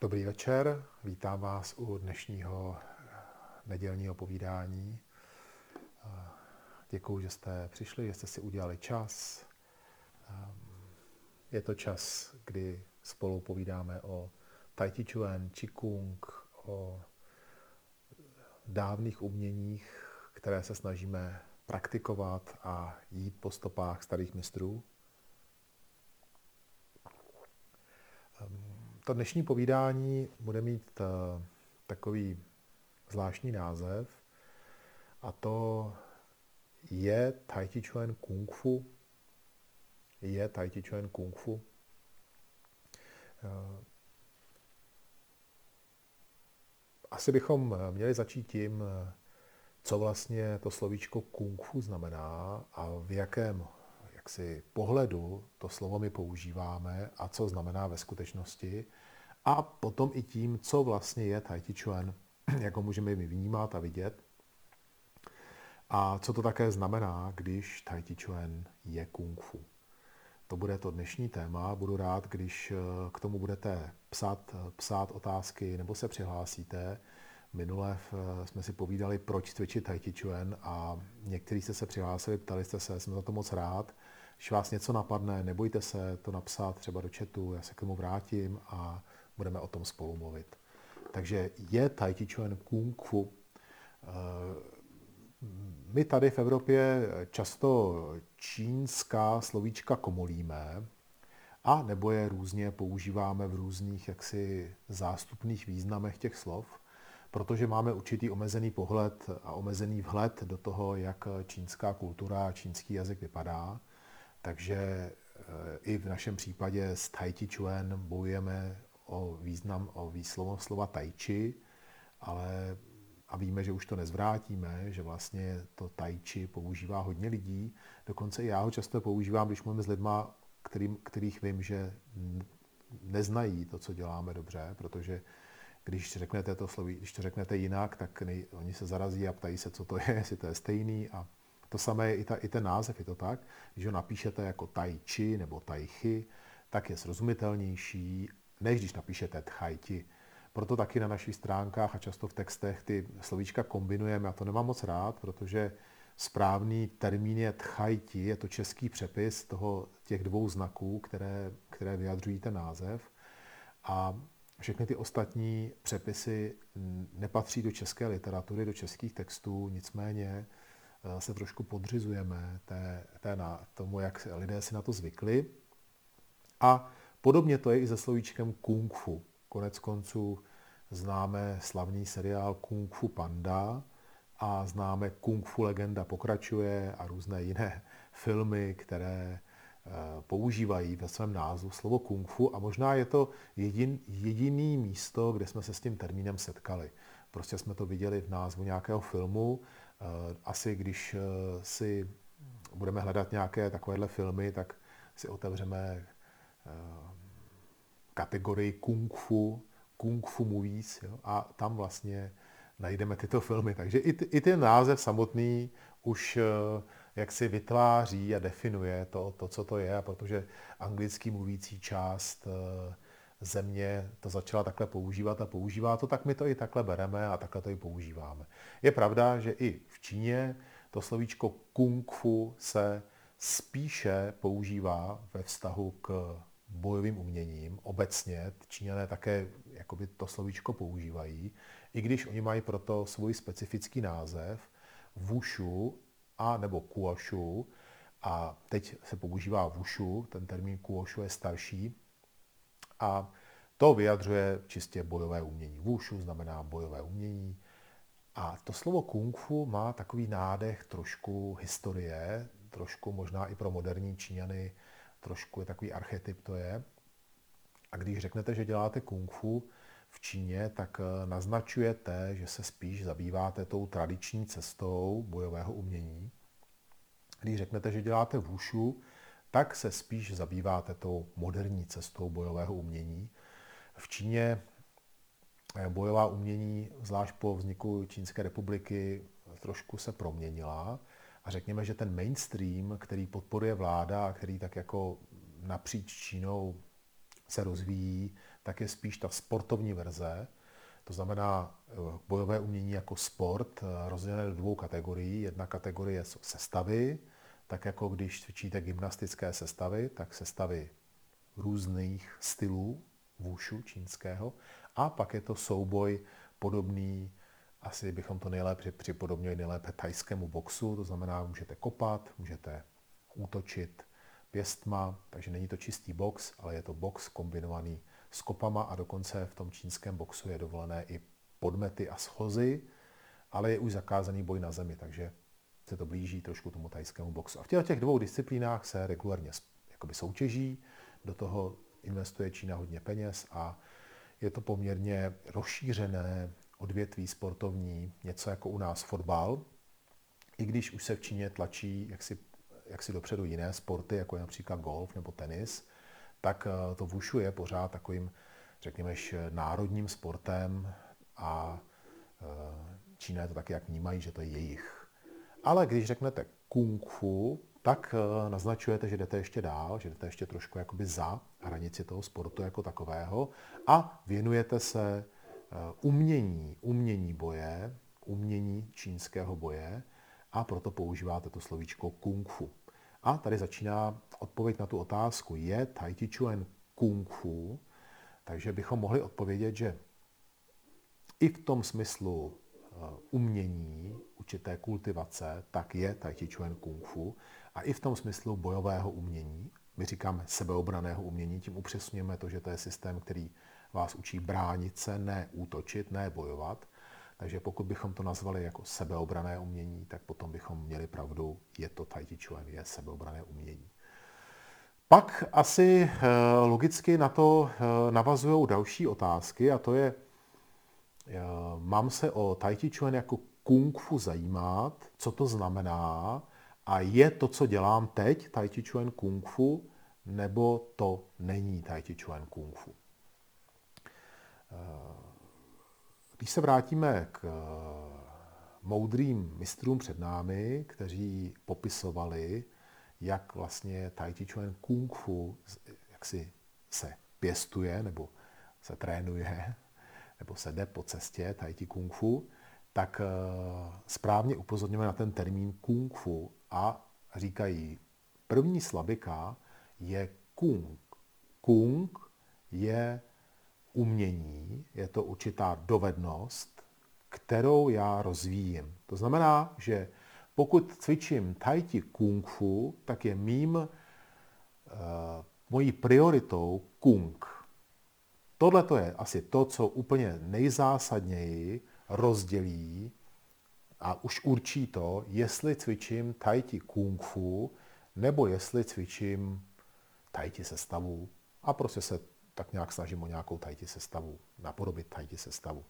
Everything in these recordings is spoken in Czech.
Dobrý večer, vítám vás u dnešního nedělního povídání. Děkuji, že jste přišli, že jste si udělali čas. Je to čas, kdy spolu povídáme o Tai Chi Chuan, Qigong, o dávných uměních, které se snažíme praktikovat a jít po stopách starých mistrů. To dnešní povídání bude mít eh, takový zvláštní název a to je Tai Chi Chuan Kung Fu. Je Tai Chi Chuan Kung Fu. Eh, asi bychom měli začít tím, co vlastně to slovíčko kung fu znamená a v jakém jaksi pohledu to slovo my používáme a co znamená ve skutečnosti. A potom i tím, co vlastně je Tai Chi Chuan, jak ho můžeme my vnímat a vidět. A co to také znamená, když Tai Chi Chuan je kung fu. To bude to dnešní téma. Budu rád, když eh, k tomu budete psát, psát otázky nebo se přihlásíte. Minule eh, jsme si povídali, proč cvičit Tai Chi Chuan a někteří jste se přihlásili, ptali jste se, jsem za to moc rád. Když vás něco napadne, nebojte se to napsat třeba do chatu, já se k tomu vrátím a budeme o tom spolu mluvit. Takže je Tai Chi Chuan Kung Fu. Eh, my tady v Evropě často čínská slovíčka komolíme, a nebo je různě používáme v různých jaksi zástupných významech těch slov, protože máme určitý omezený pohled a omezený vhled do toho, jak čínská kultura a čínský jazyk vypadá. Takže eh, i v našem případě s Tai Chi Chuan bojujeme o význam, o výslovo slova Tai Chi, ale a víme, že už to nezvrátíme, že vlastně to tai chi používá hodně lidí. Dokonce i já ho často používám, když mluvím s lidma, kterým, kterých vím, že neznají to, co děláme dobře, protože když řeknete to sloví, když to řeknete jinak, tak nej, oni se zarazí a ptají se, co to je, jestli to je stejný. A to samé je i, ta, i ten název, je to tak. Když ho napíšete jako tai chi nebo tai chi, tak je srozumitelnější, než když napíšete tchai chi. Proto taky na našich stránkách a často v textech ty slovíčka kombinujeme a to nemám moc rád, protože správný termín je tchajti, je to český přepis toho, těch dvou znaků, které, které vyjadřují ten název. A všechny ty ostatní přepisy nepatří do české literatury, do českých textů, nicméně se trošku podřizujeme té, té na, tomu, jak lidé si na to zvykli. A podobně to je i se slovíčkem kung fu. Konec konců známe slavný seriál Kung Fu Panda a známe Kung Fu Legenda pokračuje a různé jiné filmy, které eh, používají ve svém názvu slovo kung fu a možná je to jedin, jediný místo, kde jsme se s tím termínem setkali. Prostě jsme to viděli v názvu nějakého filmu. Eh, asi když eh, si budeme hledat nějaké takovéhle filmy, tak si otevřeme kategorii kung fu, kung fu movies jo, a tam vlastně najdeme tyto filmy. Takže i, i ten název samotný už eh, jak si vytváří a definuje to, to, co to je, protože anglický mluvící část eh, země to začala takhle používat a používá to, tak my to i takhle bereme a takhle to i používáme. Je pravda, že i v Číně to slovíčko kung fu se spíše používá ve vztahu k bojovým uměním. Obecně Číňané také jakoby to slovíčko používají, i když oni mají proto svůj specifický název Wushu a nebo Kuoshu. A teď se používá Wushu, ten termín Kuoshu je starší. A to vyjadřuje čistě bojové umění. Wushu znamená bojové umění. A to slovo kung fu má takový nádech trošku historie, trošku možná i pro moderní Číňany trošku je takový archetyp to je. A když řeknete, že děláte kung fu v Číně, tak eh, naznačujete, že se spíš zabýváte tou tradiční cestou bojového umění. Když řeknete, že děláte wushu, tak se spíš zabýváte tou moderní cestou bojového umění. V Číně eh, bojová umění, zvlášť po vzniku Čínské republiky, trošku se proměnila a řekněme, že ten mainstream, který podporuje vláda a který tak jako napříč Čínou se rozvíjí, tak je spíš ta sportovní verze, to znamená eh, bojové umění jako sport eh, rozdělené do dvou kategorií. Jedna kategorie jsou sestavy, tak jako když cvičíte gymnastické sestavy, tak sestavy různých stylů vůšu čínského. A pak je to souboj podobný, asi bychom to nejlépe připodobnili nejlépe tajskému boxu, to znamená, můžete kopat, můžete útočit pěstma, takže není to čistý box, ale je to box kombinovaný s kopama a dokonce v tom čínském boxu je dovolené i podmety a schozy, ale je už zakázaný boj na zemi, takže se to blíží trošku tomu tajskému boxu. A v těch dvou disciplínách se regulárně jakoby soutěží, do toho investuje Čína hodně peněz a je to poměrně rozšířené odvětví sportovní, něco jako u nás fotbal, i když už se v Číně tlačí jaksi, jaksi dopředu jiné sporty, jako je například golf nebo tenis, tak eh, to Wushu je pořád takovým, řekněme, národním sportem a eh, Čína to taky jak vnímají, že to je jejich. Ale když řeknete kung fu, tak eh, naznačujete, že jdete ještě dál, že jdete ještě trošku jakoby za hranici toho sportu jako takového a věnujete se umění, umění boje, umění čínského boje a proto používáte to slovíčko kung fu. A tady začíná odpověď na tu otázku. Je Tai Chi Chuan kung fu? Takže bychom mohli odpovědět, že i v tom smyslu eh, umění, určité kultivace, tak je Tai Chi Chuan kung fu. A i v tom smyslu bojového umění, my říkáme sebeobraného umění, tím upřesňujeme to, že to je systém, který vás učí bránit se, ne útočit, ne bojovat. Takže pokud bychom to nazvali jako sebeobrané umění, tak potom bychom měli pravdu, je to Tai Chi Chuan, je sebeobrané umění. Pak asi eh, logicky na to eh, navazují další otázky a to je, eh, mám se o Tai Chi Chuan jako kung fu zajímat, co to znamená a je to, co dělám teď, Tai Chi Chuan kung fu, nebo to není Tai Chi Chuan kung fu. Když se vrátíme k moudrým mistrům před námi, kteří popisovali, jak vlastně Tai Chi Chuan Kung Fu jak si se pěstuje nebo se trénuje, nebo se jde po cestě Tai Chi Kung Fu, tak eh, správně upozorňujeme na ten termín Kung Fu a říkají, první slabika je Kung. Kung je umění, je to určitá dovednost, kterou já rozvíjím. To znamená, že pokud cvičím tai chi kung fu, tak je mým, uh, mojí prioritou kung. Tohle to je asi to, co úplně nejzásadněji rozdělí a už určí to, jestli cvičím tai chi kung fu, nebo jestli cvičím tai chi sestavu a prostě se tak nějak snažím o nějakou tai chi sestavu, napodobit tai chi sestavu.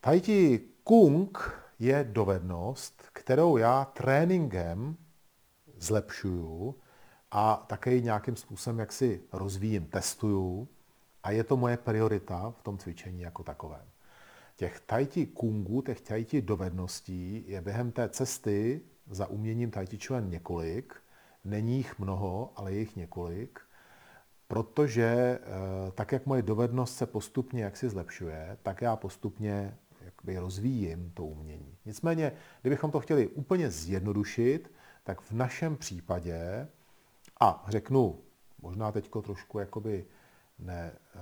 Tai chi kung je dovednost, kterou já tréninkem zlepšuju a také nějakým způsobem jak si rozvíjím, testuju a je to moje priorita v tom cvičení jako takovém. Těch tai chi kungů, těch tai chi dovedností je během té cesty za uměním tai chi několik. Není jich mnoho, ale je jich několik. Protože eh, tak, jak moje dovednost se postupně jaksi zlepšuje, tak já postupně jakoby rozvíjím to umění. Nicméně, kdybychom to chtěli úplně zjednodušit, tak v našem případě, a řeknu možná teď trošku jakoby ne, uh,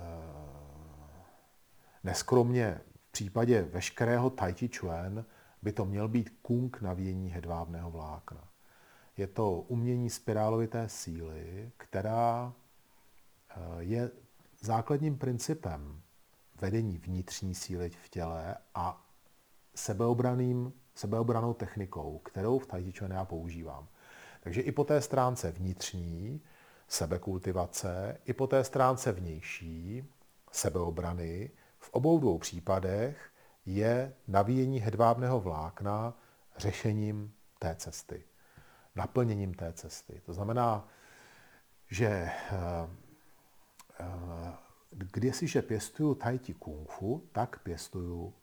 neskromně, v případě veškerého Tai Chi Chuan by to měl být kung navíjení hedvábného vlákna. Je to umění spirálovité síly, která eh, je základním principem vedení vnitřní síly v těle a sebeobraným, sebeobranou technikou, kterou v Tai Chi já používám. Takže i po té stránce vnitřní, sebekultivace, i po té stránce vnější, sebeobrany, v obou dvou případech je navíjení hedvábného vlákna řešením té cesty, naplněním té cesty. To znamená, že eh, eh, Kdysiže pěstuju tai chi kung fu, tak pěstuju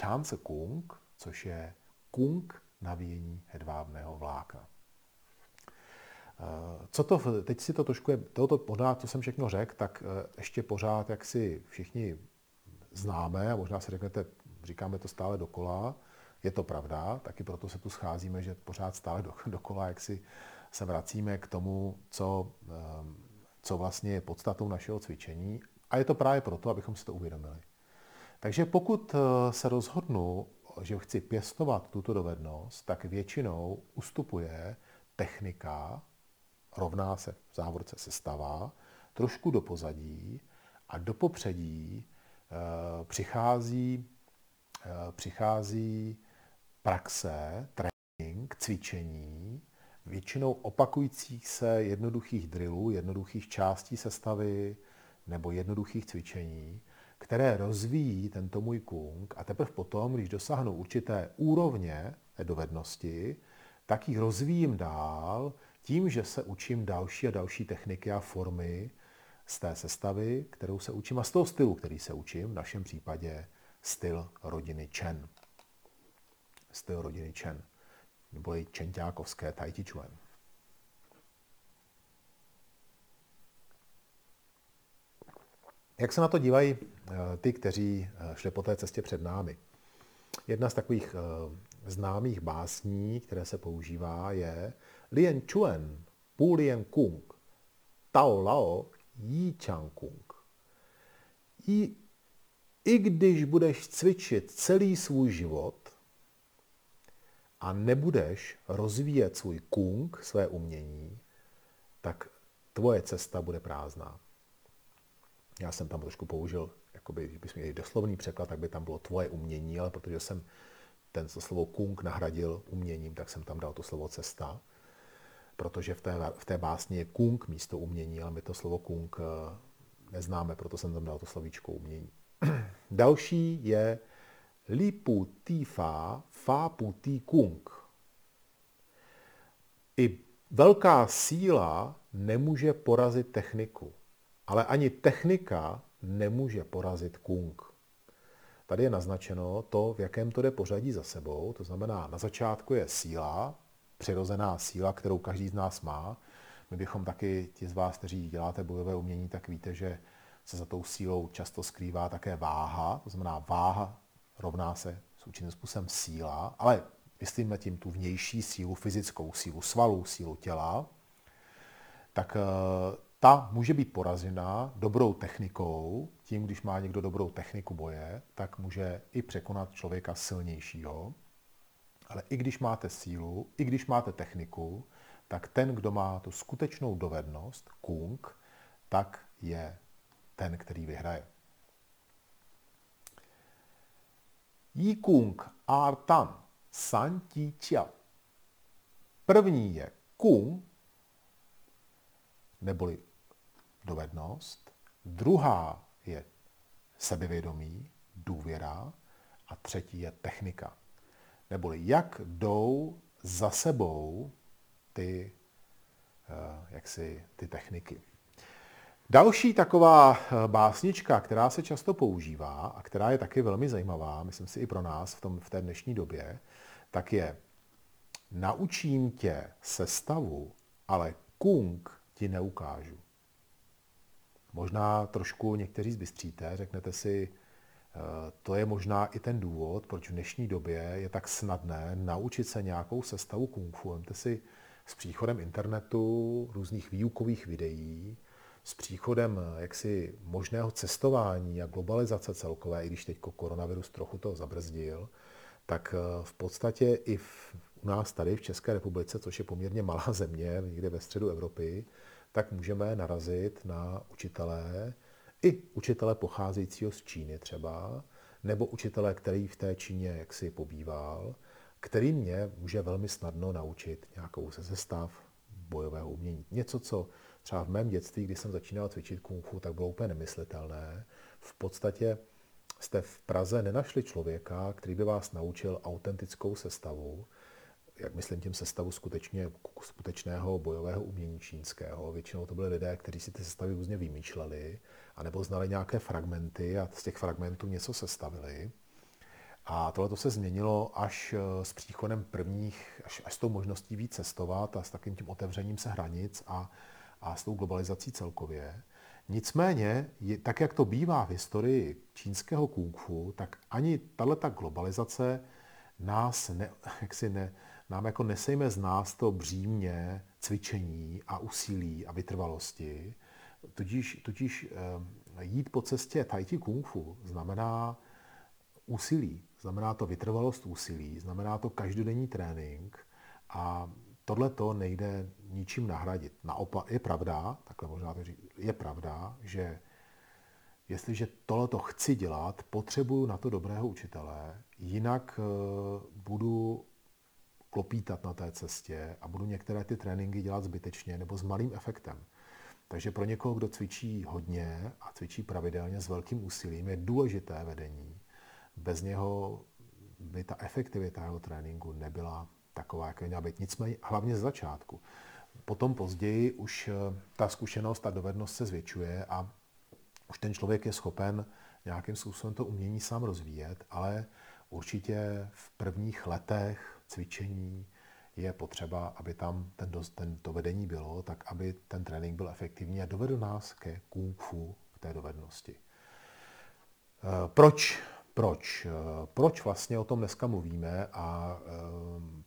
chance kung, což je kung navíjení hedvábného vláka. Co to, teď si to trošku je, tohoto pořád, co jsem všechno řekl, tak ještě pořád, jak si všichni známe, a možná si řeknete, říkáme to stále dokola, je to pravda, taky proto se tu scházíme, že pořád stále do, dokola, jak si se vracíme k tomu, co, ehm, co vlastně je podstatou našeho cvičení. A je to právě proto, abychom si to uvědomili. Takže pokud eh, se rozhodnu, že chci pěstovat tuto dovednost, tak většinou ustupuje technika, rovná se v závorce sestava, trošku do pozadí a do popředí e, přichází, e, přichází praxe, trénink, cvičení, většinou opakujících se jednoduchých drillů, jednoduchých částí sestavy nebo jednoduchých cvičení, které rozvíjí tento můj kung a teprve potom, když dosáhnu určité úrovně dovednosti, tak ji rozvíjím dál tím, že se učím další a další techniky a formy z té sestavy, kterou se učím a z toho stylu, který se učím, v našem případě styl rodiny Chen styl rodiny Chen, nebo i čenťákovské Tai Chi Chuan. Jak se na to dívají eh, ty, kteří eh, šli po té cestě před námi? Jedna z takových eh, známých básní, které se používá, je Lien Chuan, Pu Lien Kung, Tao Lao, Yi Chang Kung. I, I když budeš cvičit celý svůj život, a nebudeš rozvíjet svůj kung, své umění, tak tvoje cesta bude prázdná. Já jsem tam trošku použil, jakoby, když bychom měli doslovný překlad, tak by tam bylo tvoje umění, ale protože jsem ten slovo kung nahradil uměním, tak jsem tam dal to slovo cesta. Protože v té, v té básni je kung místo umění, ale my to slovo kung eh, neznáme, proto jsem tam dal to slovíčko umění. Další je Li pu ti fa, fa pu ti kung. I velká síla nemůže porazit techniku, ale ani technika nemůže porazit kung. Tady je naznačeno to, v jakém to jde pořadí za sebou. To znamená, na začátku je síla, přirozená síla, kterou každý z nás má. My bychom taky, ti z vás, kteří děláte bojové umění, tak víte, že se za tou sílou často skrývá také váha. To znamená, váha rovná se s určitým způsobem síla, ale myslíme tím tu vnější sílu, fyzickou sílu svalů, sílu těla, tak eh, ta může být poražena dobrou technikou. Tím, když má někdo dobrou techniku boje, tak může i překonat člověka silnějšího. Ale i když máte sílu, i když máte techniku, tak ten, kdo má tu skutečnou dovednost, kung, tak je ten, který vyhraje. Yi Kung Ar Tan San Ti Chia. První je Kung, neboli dovednost. Druhá je sebevědomí, důvěra. A třetí je technika. Neboli jak jdou za sebou ty, eh, jaksi, ty techniky. Další taková eh, básnička, která se často používá a která je taky velmi zajímavá, myslím si i pro nás v, tom, v té dnešní době, tak je Naučím tě sestavu, ale kung ti neukážu. Možná trošku někteří zbystříte, řeknete si, to je možná i ten důvod, proč v dnešní době je tak snadné naučit se nějakou sestavu kung fu. Vemte si s příchodem internetu, různých výukových videí, s příchodem eh, jaksi možného cestování a globalizace celkové, i když teď koronavirus trochu to zabrzdil, tak eh, v podstatě i v, u nás tady v České republice, což je poměrně malá země, někde ve středu Evropy, tak můžeme narazit na učitelé, i učitele pocházejícího z Číny třeba, nebo učitele, který v té Číně jaksi pobýval, který mě může velmi snadno naučit nějakou zestav bojového umění. Něco, co Třeba v mém dětství, když jsem začínal cvičit kung fu, tak bylo úplně nemyslitelné. V podstatě jste v Praze nenašli člověka, který by vás naučil autentickou sestavu, jak myslím tím sestavu skutečně, skutečného bojového umění čínského. Většinou to byly lidé, kteří si ty sestavy různě vymýšleli, anebo znali nějaké fragmenty a z těch fragmentů něco sestavili. A tohle to se změnilo až eh, s příchodem prvních, až, až s tou možností víc cestovat a s takým tím otevřením se hranic a, a s tou globalizací celkově. Nicméně, je, tak jak to bývá v historii čínského kung fu, tak ani tato globalizace nás ne, jak si ne, nám jako nesejme z nás to břímě cvičení a úsilí a vytrvalosti. Tudíž, tudíž eh, jít po cestě tai chi kung fu znamená úsilí, znamená to vytrvalost úsilí, znamená to každodenní trénink a tohle to nejde ničím nahradit. Naopak je pravda, takhle možná to říct, je pravda, že jestliže tohle to chci dělat, potřebuju na to dobrého učitele, jinak eh, budu klopítat na té cestě a budu některé ty tréninky dělat zbytečně nebo s malým efektem. Takže pro někoho, kdo cvičí hodně a cvičí pravidelně s velkým úsilím, je důležité vedení. Bez něho by ta efektivita jeho tréninku nebyla taková, jak měla být. Nicméně hlavně z začátku. Potom později už eh, ta zkušenost, ta dovednost se zvětšuje a už ten člověk je schopen nějakým způsobem to umění sám rozvíjet, ale určitě v prvních letech cvičení je potřeba, aby tam ten, ten, to vedení bylo, tak aby ten trénink byl efektivní a dovedl nás ke kung fu, k té dovednosti. Eh, proč, proč, eh, proč vlastně o tom dneska mluvíme a eh,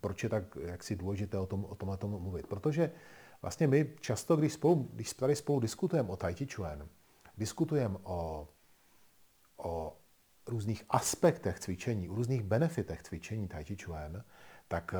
proč je tak jaksi důležité o, tom, o tomhle tomu mluvit? Protože vlastně my často, když, spolu, když tady spolu diskutujeme o Tai Chi Chuan, diskutujeme o, o různých aspektech cvičení, o různých benefitech cvičení Tai Chi Chuan, tak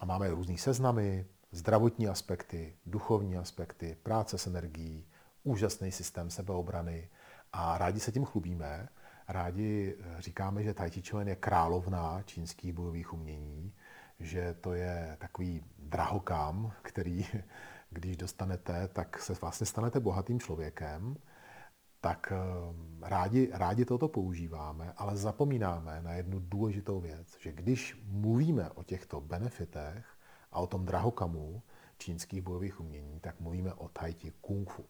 a máme různý seznamy, zdravotní aspekty, duchovní aspekty, práce s energií, úžasný systém sebeobrany a rádi se tím chlubíme. Rádi eh, říkáme, že Tai Chi Chuan je královna čínských bojových umění, že to je takový drahokám, který, když dostanete, tak se vlastně stanete bohatým člověkem tak ehm, rádi, rádi toto používáme, ale zapomínáme na jednu důležitou věc, že když mluvíme o těchto benefitech a o tom drahokamu čínských bojových umění, tak mluvíme o tai chi kung fu.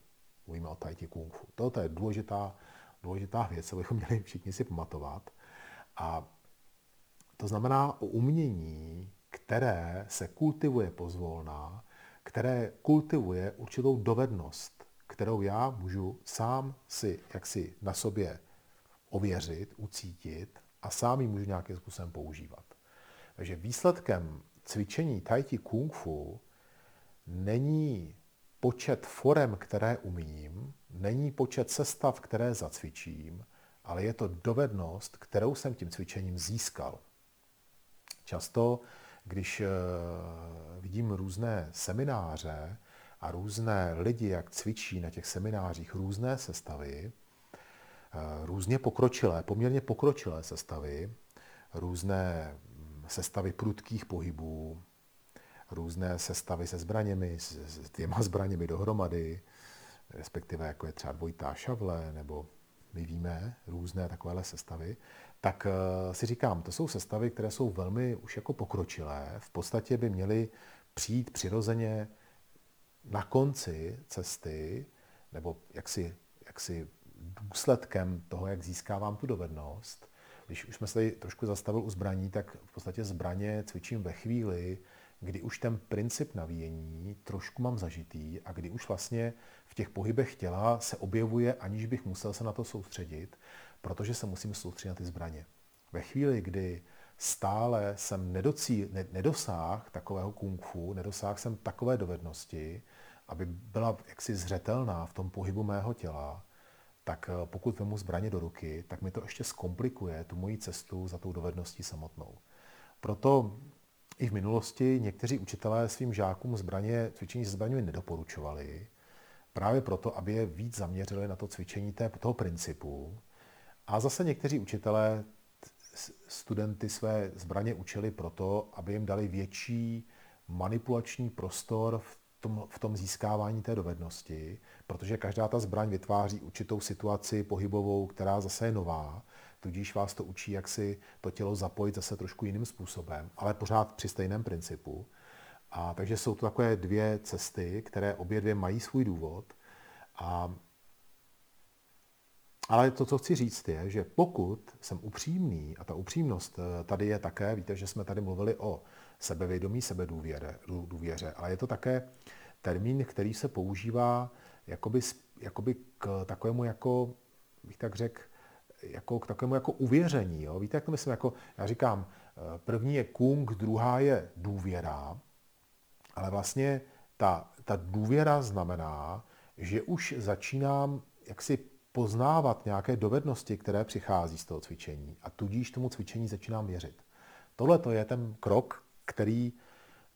Mluvíme o tai chi kung fu. Toto je důležitá, důležitá věc, co bychom měli všichni si pamatovat. A to znamená o umění, které se kultivuje pozvolna, které kultivuje určitou dovednost, kterou já můžu sám si jaksi na sobě ověřit, ucítit a sám ji můžu nějakým způsobem používat. Takže výsledkem cvičení Tai Chi Kung Fu není počet forem, které umím, není počet sestav, které zacvičím, ale je to dovednost, kterou jsem tím cvičením získal. Často, když eh, vidím různé semináře, a různé lidi, jak cvičí na těch seminářích, různé sestavy, eh, různě pokročilé, poměrně pokročilé sestavy, různé mm, sestavy prudkých pohybů, různé sestavy se zbraněmi, s těma zbraněmi dohromady, respektive jako je třeba dvojitá šavle, nebo my víme různé takovéhle sestavy, tak eh, si říkám, to jsou sestavy, které jsou velmi už jako pokročilé. V podstatě by měly přijít přirozeně na konci cesty, nebo jaksi, jaksi důsledkem toho, jak získávám tu dovednost, když už jsme se tady trošku zastavil u zbraní, tak v podstatě zbraně cvičím ve chvíli, kdy už ten princip navíjení trošku mám zažitý a kdy už vlastně v těch pohybech těla se objevuje, aniž bych musel se na to soustředit, protože se musím soustředit na ty zbraně. Ve chvíli, kdy stále jsem nedocí, ne, takového kung fu, nedosáhl jsem takové dovednosti, aby byla jaksi zřetelná v tom pohybu mého těla, tak eh, pokud vemu zbraně do ruky, tak mi to ještě zkomplikuje tu moji cestu za tou dovedností samotnou. Proto i v minulosti někteří učitelé svým žákům zbraně, cvičení se zbraněmi nedoporučovali, právě proto, aby je víc zaměřili na to cvičení té, toho principu. A zase někteří učitelé studenty své zbraně učili proto, aby jim dali větší manipulační prostor v tom, v tom získávání té dovednosti, protože každá ta zbraň vytváří určitou situaci pohybovou, která zase je nová, tudíž vás to učí, jak si to tělo zapojit zase trošku jiným způsobem, ale pořád při stejném principu. A takže jsou to takové dvě cesty, které obě dvě mají svůj důvod. A ale to, co chci říct, je, že pokud jsem upřímný, a ta upřímnost eh, tady je také, víte, že jsme tady mluvili o sebevědomí, sebedůvěře, důvěře, ale je to také termín, který se používá jakoby, jakoby k takovému jako, bych tak řekl, jako k takovému jako uvěření. Jo? Víte, jak to myslím? Jako, já říkám, eh, první je kung, druhá je důvěra, ale vlastně ta, ta důvěra znamená, že už začínám jaksi poznávat nějaké dovednosti, které přichází z toho cvičení a tudíž tomu cvičení začínám věřit. Tohle to je ten krok, který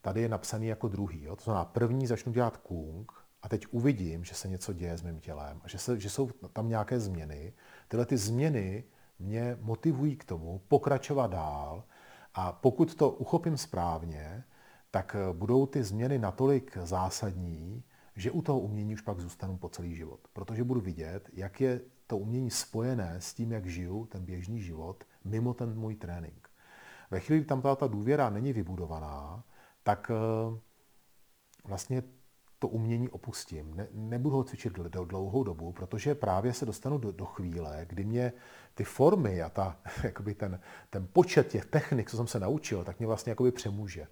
tady je napsaný jako druhý. Jo? To znamená, první začnu dělat kung a teď uvidím, že se něco děje s mým tělem a že, se, že jsou tam nějaké změny. Tyhle ty změny mě motivují k tomu pokračovat dál a pokud to uchopím správně, tak budou ty změny natolik zásadní, že u toho umění už pak zůstanu po celý život. Protože budu vidět, jak je to umění spojené s tím, jak žiju ten běžný život mimo ten můj trénink. Ve chvíli, kdy tam ta důvěra není vybudovaná, tak eh, vlastně to umění opustím. Ne, nebudu ho cvičit dlouhou dobu, protože právě se dostanu do, do chvíle, kdy mě ty formy a ta, jakoby ten, ten počet těch technik, co jsem se naučil, tak mě vlastně jakoby přemůže.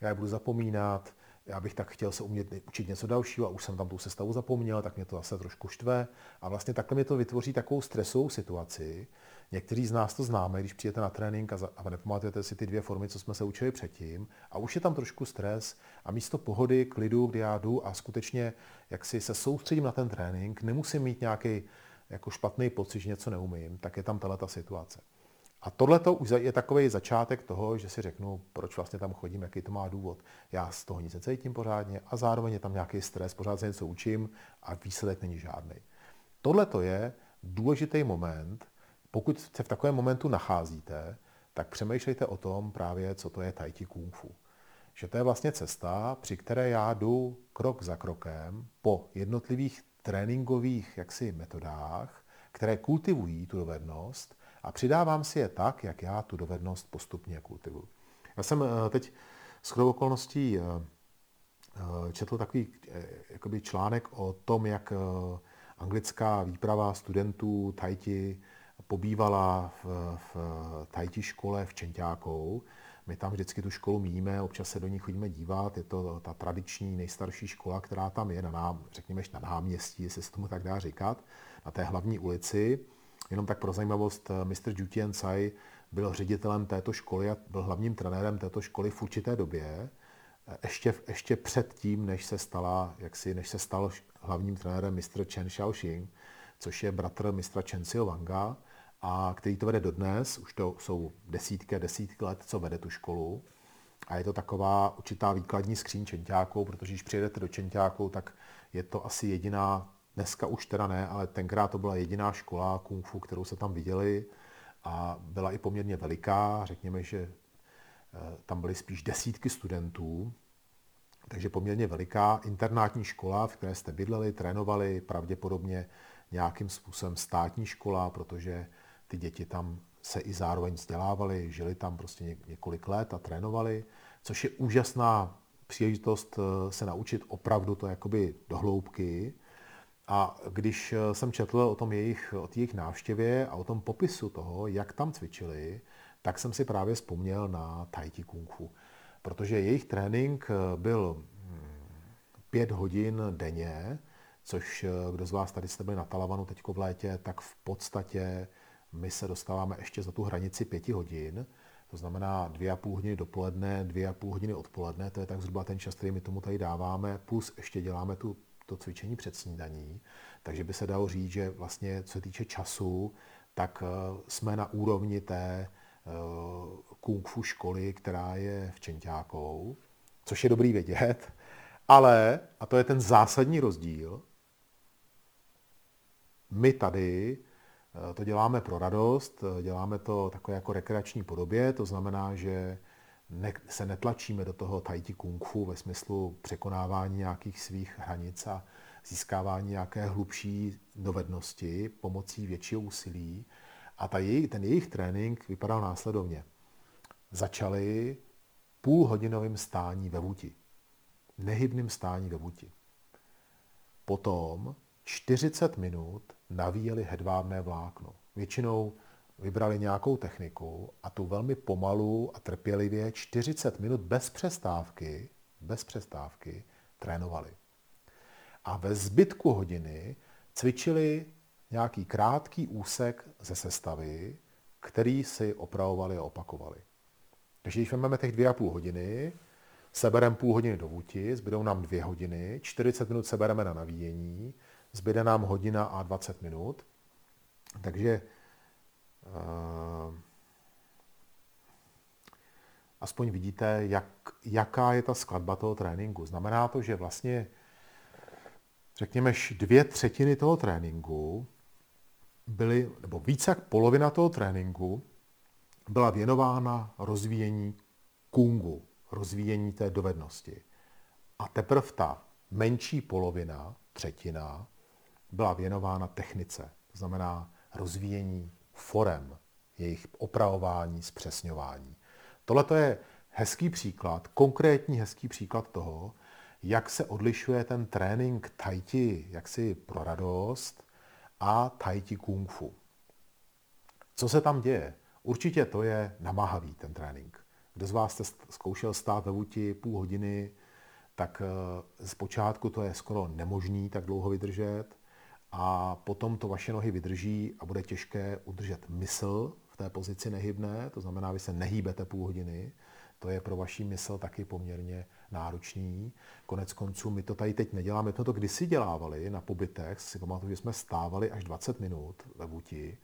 Já je budu zapomínat, já bych tak chtěl se umět učit něco dalšího a už jsem tam tu sestavu zapomněl, tak mě to zase trošku štve. A vlastně takhle mě to vytvoří takovou stresovou situaci. Někteří z nás to známe, když přijete na trénink a, a nepamatujete si ty dvě formy, co jsme se učili předtím. A už je tam trošku stres a místo pohody, klidu, kdy já jdu a skutečně jak si se soustředím na ten trénink, nemusím mít nějaký jako špatný pocit, že něco neumím, tak je tam tato situace. A tohle už je takový začátek toho, že si řeknu, proč vlastně tam chodím, jaký to má důvod. Já z toho nic necítím pořádně a zároveň je tam nějaký stres, pořád se něco učím a výsledek není žádný. Tohle to je důležitý moment, pokud se v takovém momentu nacházíte, tak přemýšlejte o tom právě, co to je tai chi kung fu. Že to je vlastně cesta, při které já jdu krok za krokem po jednotlivých tréninkových jaksi metodách, které kultivují tu dovednost a přidávám si je tak, jak já tu dovednost postupně kultivuju. Já jsem eh, teď s chodou okolností eh, eh, četl takový jakoby článek o tom, jak anglická výprava studentů Tajti pobývala v, v Tajti škole v Čentákou. My tam vždycky tu školu míme, občas se do ní chodíme dívat. Je to ta tradiční nejstarší škola, která tam je, na nám, řekněme, na náměstí, jestli se tomu tak dá říkat, na té hlavní ulici. Jenom tak pro zajímavost, Mr. Jutien Tsai byl ředitelem této školy a byl hlavním trenérem této školy v určité době, ještě, ještě před tím, než se, stala, jaksi, než se stal hlavním trenérem Mr. Chen Xiaoxing, což je bratr mistra Chen Wanga, a který to vede dodnes, už to jsou desítky a desítky let, co vede tu školu. A je to taková určitá výkladní skříň čentáků, protože když přijedete do čentáků, tak je to asi jediná Dneska už teda ne, ale tenkrát to byla jediná škola kung fu, kterou se tam viděli a byla i poměrně veliká. Řekněme, že eh, tam byly spíš desítky studentů, takže poměrně veliká internátní škola, v které jste bydleli, trénovali, pravděpodobně nějakým způsobem státní škola, protože ty děti tam se i zároveň vzdělávali, žili tam prostě několik let a trénovali, což je úžasná příležitost eh, se naučit opravdu to jakoby do hloubky, a když eh, jsem četl o tom jejich, o jejich návštěvě a o tom popisu toho, jak tam cvičili, tak jsem si právě vzpomněl na Tai Chi Kung Fu. Protože jejich trénink eh, byl hm, pět hodin denně, což kdo z vás tady jste byli na Talavanu teď v létě, tak v podstatě my se dostáváme ještě za tu hranici pěti hodin. To znamená dvě a půl hodiny dopoledne, dvě a půl hodiny odpoledne, to je tak zhruba ten čas, který my tomu tady dáváme, plus ještě děláme tu to cvičení před snídaní, takže by se dalo říct, že vlastně co se týče času, tak eh, jsme na úrovni té eh, kung fu školy, která je v Čentákou, což je dobrý vědět, ale, a to je ten zásadní rozdíl, my tady to děláme pro radost, děláme to takové jako rekreační podobě, to znamená, že ne, se netlačíme do toho tai chi kung fu ve smyslu překonávání nějakých svých hranic a získávání nějaké hlubší dovednosti pomocí většího úsilí. A ta jejich, ten jejich trénink vypadal následovně. Začali půlhodinovým stání ve vůti. Nehybným stání ve vůti. Potom 40 minut navíjeli hedvábné vlákno. Většinou vybrali nějakou techniku a tu velmi pomalu a trpělivě 40 minut bez přestávky, bez přestávky trénovali. A ve zbytku hodiny cvičili nějaký krátký úsek ze sestavy, který si opravovali a opakovali. Takže když vezmeme těch dvě a půl hodiny, sebereme půl hodiny do vůti, zbydou nám dvě hodiny, 40 minut sebereme na navíjení, zbyde nám hodina a 20 minut. Takže uh, aspoň vidíte, jak, jaká je ta skladba toho tréninku. Znamená to, že vlastně řekněme, dvě třetiny toho tréninku byly, nebo více jak polovina toho tréninku byla věnována rozvíjení kungu, rozvíjení té dovednosti. A teprve ta menší polovina, třetina, byla věnována technice. To znamená rozvíjení forem, jejich opravování, zpřesňování. Tohle je hezký příklad, konkrétní hezký příklad toho, jak se odlišuje ten trénink tai chi jaksi pro radost a tai chi kung fu. Co se tam děje? Určitě to je namáhavý ten trénink. Kdo z vás jste zkoušel stát ve vůti půl hodiny, tak eh, zpočátku to je skoro nemožný tak dlouho vydržet a potom to vaše nohy vydrží a bude těžké udržet mysl v té pozici nehybné, to znamená, vy se nehýbete půl hodiny, to je pro vaši mysl taky poměrně náročný. Konec konců my to tady teď neděláme, my jsme to kdysi dělávali na pobytech, si pamatuju, že jsme stávali až 20 minut ve Buti,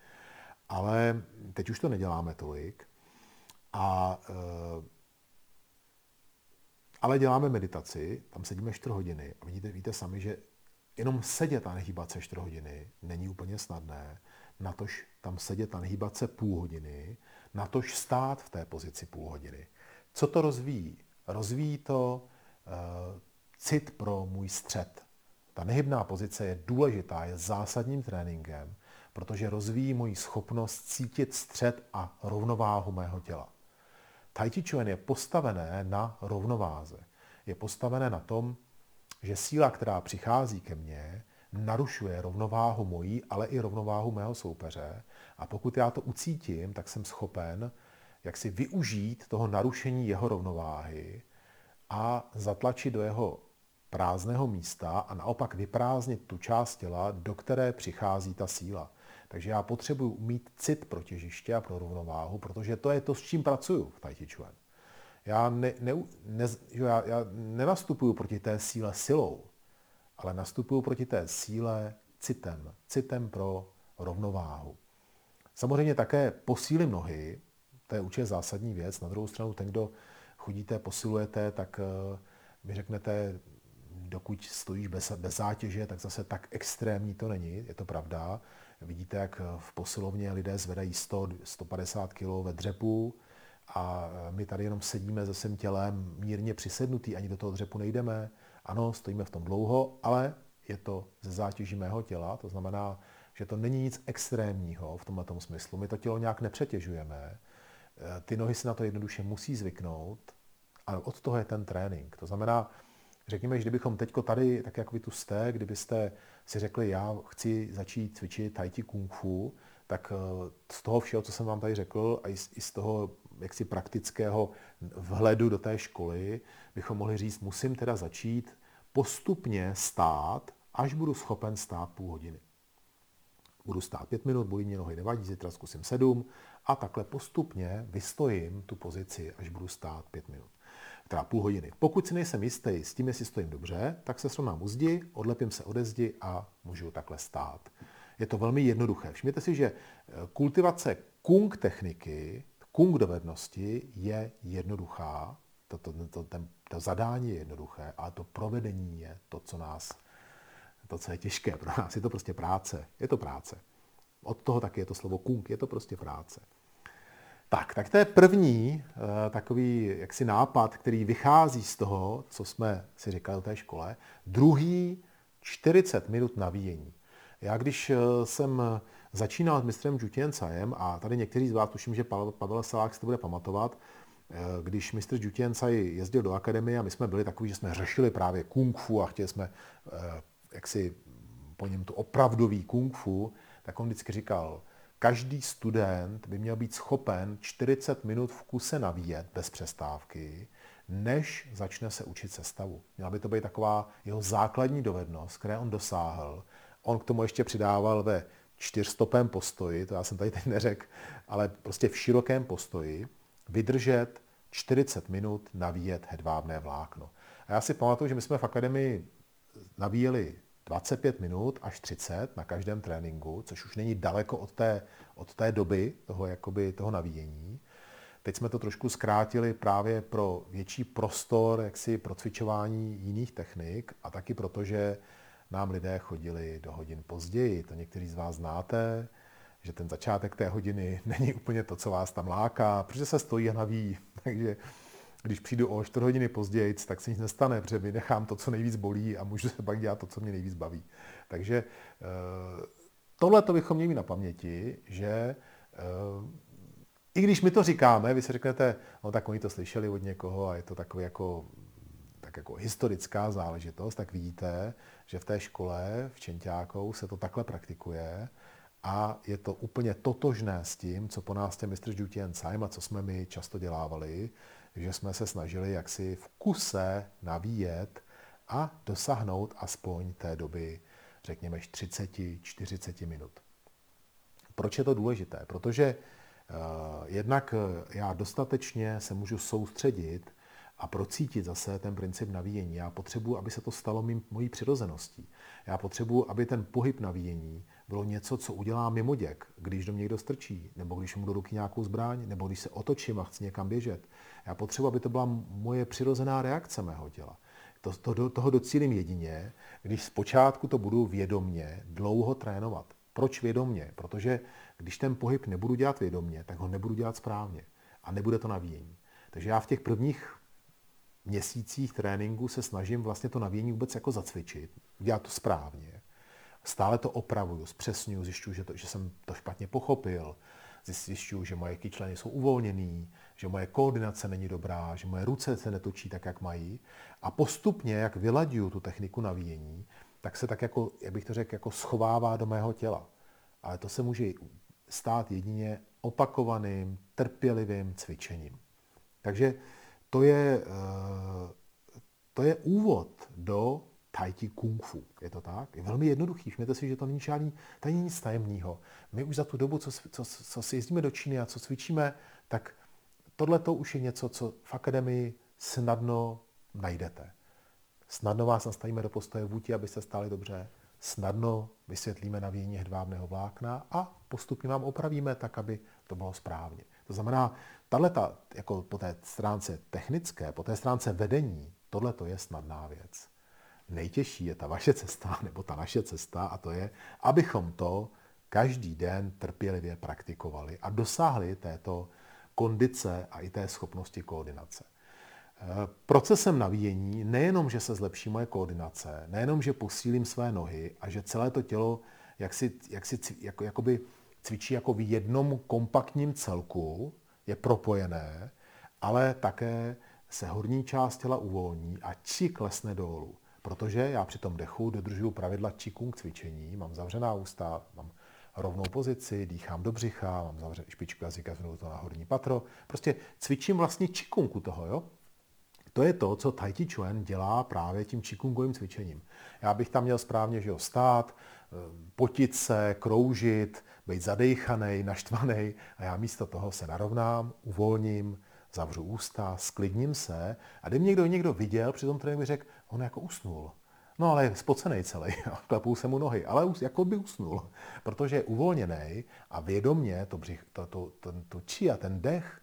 ale teď už to neděláme tolik. A, e, ale děláme meditaci, tam sedíme 4 hodiny a vidíte, víte sami, že jenom sedět a nehýbat se 4 hodiny není úplně snadné, natož tam sedět a nehýbat se půl hodiny, natož stát v té pozici půl hodiny. Co to rozvíjí? Rozvíjí to uh, cit pro můj střed. Ta nehybná pozice je důležitá, je zásadním tréninkem, protože rozvíjí moji schopnost cítit střed a rovnováhu mého těla. Tai Chi Chuan je postavené na rovnováze. Je postavené na tom, že síla, která přichází ke mně, narušuje rovnováhu mojí, ale i rovnováhu mého soupeře. A pokud já to ucítím, tak jsem schopen jak si využít toho narušení jeho rovnováhy a zatlačit do jeho prázdného místa a naopak vyprázdnit tu část těla, do které přichází ta síla. Takže já potřebuji mít cit pro těžiště a pro rovnováhu, protože to je to, s čím pracuju v Tai Chi Chuan. Já, ne, ne, ne, já, já nenastupuju proti té síle silou, ale nastupuju proti té síle citem. Citem pro rovnováhu. Samozřejmě také posílím nohy, to je určitě zásadní věc. Na druhou stranu, ten, kdo chodíte, posilujete, tak eh, vy řeknete, dokud stojíš bez, bez zátěže, tak zase tak extrémní to není, je to pravda. Vidíte, jak v posilovně lidé zvedají 100, 150 kg ve dřepu a eh, my tady jenom sedíme se svým tělem mírně přisednutý, ani do toho dřepu nejdeme. Ano, stojíme v tom dlouho, ale je to ze zátěží mého těla, to znamená, že to není nic extrémního v tomto smyslu. My to tělo nějak nepřetěžujeme, Eh, ty nohy si na to jednoduše musí zvyknout, ale od toho je ten trénink. To znamená, řekněme, že kdybychom teďko tady, tak jak vy tu jste, kdybyste si řekli, já chci začít cvičit tai chi kung fu, tak eh, z toho všeho, co jsem vám tady řekl, a i z toho jaksi praktického vhledu do té školy, bychom mohli říct, musím teda začít postupně stát, až budu schopen stát půl hodiny. Budu stát pět minut, bolí mě nohy, nevadí, zítra zkusím sedm a takhle postupně vystojím tu pozici, až budu stát pět minut. Teda půl hodiny. Pokud si nejsem jistý s tím, jestli stojím dobře, tak se srovnám u zdi, odlepím se ode zdi a můžu takhle stát. Je to velmi jednoduché. Všimněte si, že kultivace kung techniky, kung dovednosti je jednoduchá, to, to, to, ten, to zadání je jednoduché, ale to provedení je to, co nás to, co je těžké pro nás. Je to prostě práce. Je to práce. Od toho taky je to slovo kung, je to prostě práce. Tak, tak to je první uh, takový jaksi nápad, který vychází z toho, co jsme si říkali o té škole. Druhý 40 minut navíjení. Já když uh, jsem začínal s mistrem Jutien a tady někteří z vás, tuším, že Pavel Salák si to bude pamatovat, uh, když mistr Jutien jezdil do akademie a my jsme byli takový, že jsme řešili právě kung fu a chtěli jsme jak si po něm tu opravdový kung fu, tak on vždycky říkal, každý student by měl být schopen 40 minut v kuse navíjet bez přestávky, než začne se učit sestavu. Měla by to být taková jeho základní dovednost, které on dosáhl. On k tomu ještě přidával ve čtyřstopém postoji, to já jsem tady teď neřekl, ale prostě v širokém postoji, vydržet 40 minut navíjet hedvábné vlákno. A já si pamatuju, že my jsme v akademii navíjeli 25 minut až 30 na každém tréninku, což už není daleko od té, od té doby toho, jakoby, toho navíjení. Teď jsme to trošku zkrátili právě pro větší prostor jaksi pro cvičování jiných technik a taky proto, že nám lidé chodili do hodin později. To někteří z vás znáte, že ten začátek té hodiny není úplně to, co vás tam láká, protože se stojí a naví. Takže když přijdu o 4 hodiny později, tak se nic nestane, protože vynechám to, co nejvíc bolí a můžu se pak dělat to, co mě nejvíc baví. Takže eh, tohle to bychom měli na paměti, že eh, i když my to říkáme, vy si řeknete, no tak oni to slyšeli od někoho a je to takový jako, tak jako historická záležitost, tak vidíte, že v té škole v Čentákou se to takhle praktikuje a je to úplně totožné s tím, co po nás tě mistr Jutien Saim a co jsme my často dělávali, že jsme se snažili jaksi v kuse navíjet a dosáhnout aspoň té doby, řekněme, 30-40 minut. Proč je to důležité? Protože uh, jednak já dostatečně se můžu soustředit a procítit zase ten princip navíjení. Já potřebuji, aby se to stalo mým, mojí přirozeností. Já potřebuji, aby ten pohyb navíjení bylo něco, co udělá mimoděk, když do mě někdo strčí, nebo když mu do ruky nějakou zbraň, nebo když se otočím a chci někam běžet. Já potřebuji, aby to byla moje přirozená reakce mého těla. To, to, toho docílím jedině, když zpočátku to budu vědomně dlouho trénovat. Proč vědomně? Protože když ten pohyb nebudu dělat vědomně, tak ho nebudu dělat správně. A nebude to navíjení. Takže já v těch prvních měsících tréninku se snažím vlastně to navíjení vůbec jako zacvičit, dělat to správně. Stále to opravuju, zpřesňuju, zjišťuju, že, to, že jsem to špatně pochopil, zjišťuju, že moje kyčleny jsou uvolněný, že moje koordinace není dobrá, že moje ruce se netočí tak, jak mají. A postupně, jak vylaďuju tu techniku navíjení, tak se tak jako, jak bych to řekl, jako schovává do mého těla. Ale to se může stát jedině opakovaným, trpělivým cvičením. Takže to je, eh, to je úvod do tai chi kung fu. Je to tak? Je velmi jednoduchý. Všimněte si, že to není žádný, to není nic tajemného. My už za tu dobu, co, co, co si jezdíme do Číny a co cvičíme, tak tohle to už je něco, co v akademii snadno najdete. Snadno vás nastavíme do postoje vůti, abyste stáli dobře. Snadno vysvětlíme navíjení hedvábného vlákna a postupně vám opravíme tak, aby to bylo správně. To znamená, tato, jako po té stránce technické, po té stránce vedení, tohle to je snadná věc. Nejtěžší je ta vaše cesta, nebo ta naše cesta, a to je, abychom to každý den trpělivě praktikovali a dosáhli této kondice a i té schopnosti koordinace. Eh, procesem navíjení nejenom, že se zlepší moje koordinace, nejenom, že posílím své nohy a že celé to tělo jak si, jak si, jako, jakoby cvičí jako v jednom kompaktním celku, je propojené, ale také se horní část těla uvolní a či klesne dolů. Protože já při tom dechu dodržuju pravidla Qigong cvičení, mám zavřená ústa, mám rovnou pozici, dýchám do břicha, mám zavřenou špičku jazyka to na horní patro. Prostě cvičím vlastně Qigong u toho, jo? To je to, co Tai Chi Chuan dělá právě tím čikungovým cvičením. Já bych tam měl správně že jo, stát, eh, potit se, kroužit, být zadejchaný, naštvaný a já místo toho se narovnám, uvolním, zavřu ústa, sklidním se a kdyby někdo někdo viděl, při tom tréninku řekl, on jako usnul. No ale je spocený celý, klepou se mu nohy, ale jako by usnul, protože je uvolněný a vědomně to, břich, to, to, to, to či a ten dech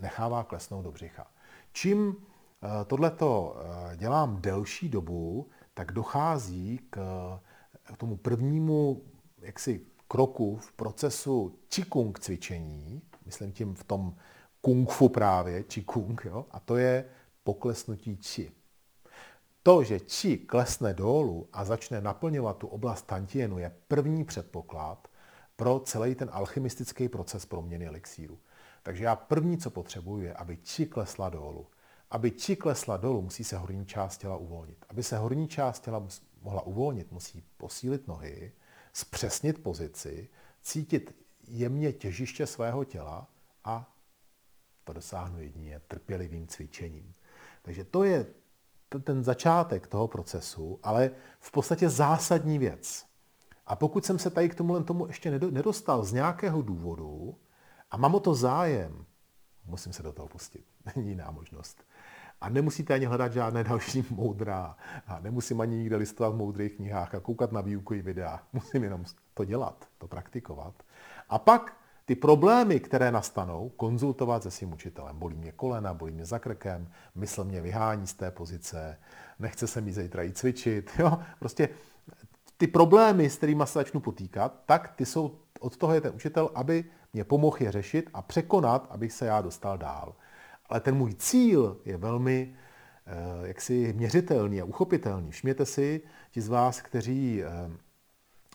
nechává klesnout do břicha. Čím eh, tohleto eh, dělám delší dobu, tak dochází k, k tomu prvnímu jaksi kroku v procesu Qigong cvičení, myslím tím v tom kung fu právě, Qigong, jo, a to je poklesnutí či. To, že či klesne dolů a začne naplňovat tu oblast tantienu, je první předpoklad pro celý ten alchymistický proces proměny elixíru. Takže já první, co potřebuji, je, aby či klesla dolů. Aby či klesla dolů, musí se horní část těla uvolnit. Aby se horní část těla mohla uvolnit, musí posílit nohy, zpřesnit pozici, cítit jemně těžiště svého těla a to dosáhnu jedině trpělivým cvičením. Takže to je ten začátek toho procesu, ale v podstatě zásadní věc. A pokud jsem se tady k tomu tomu ještě nedostal z nějakého důvodu a mám o to zájem, musím se do toho pustit. Není jiná možnost. A nemusíte ani hledat žádné další moudra. A nemusím ani nikde listovat v moudrých knihách a koukat na výukový videa. Musím jenom to dělat, to praktikovat. A pak ty problémy, které nastanou, konzultovat se svým učitelem. Bolí mě kolena, bolí mě za krkem, mysl mě vyhání z té pozice, nechce se mi zítra jít cvičit. Jo? Prostě ty problémy, s kterými se začnu potýkat, tak ty jsou, od toho je ten učitel, aby mě pomohl je řešit a překonat, abych se já dostal dál. Ale ten můj cíl je velmi eh, jaksi měřitelný a uchopitelný. Všměte si, ti z vás, kteří eh,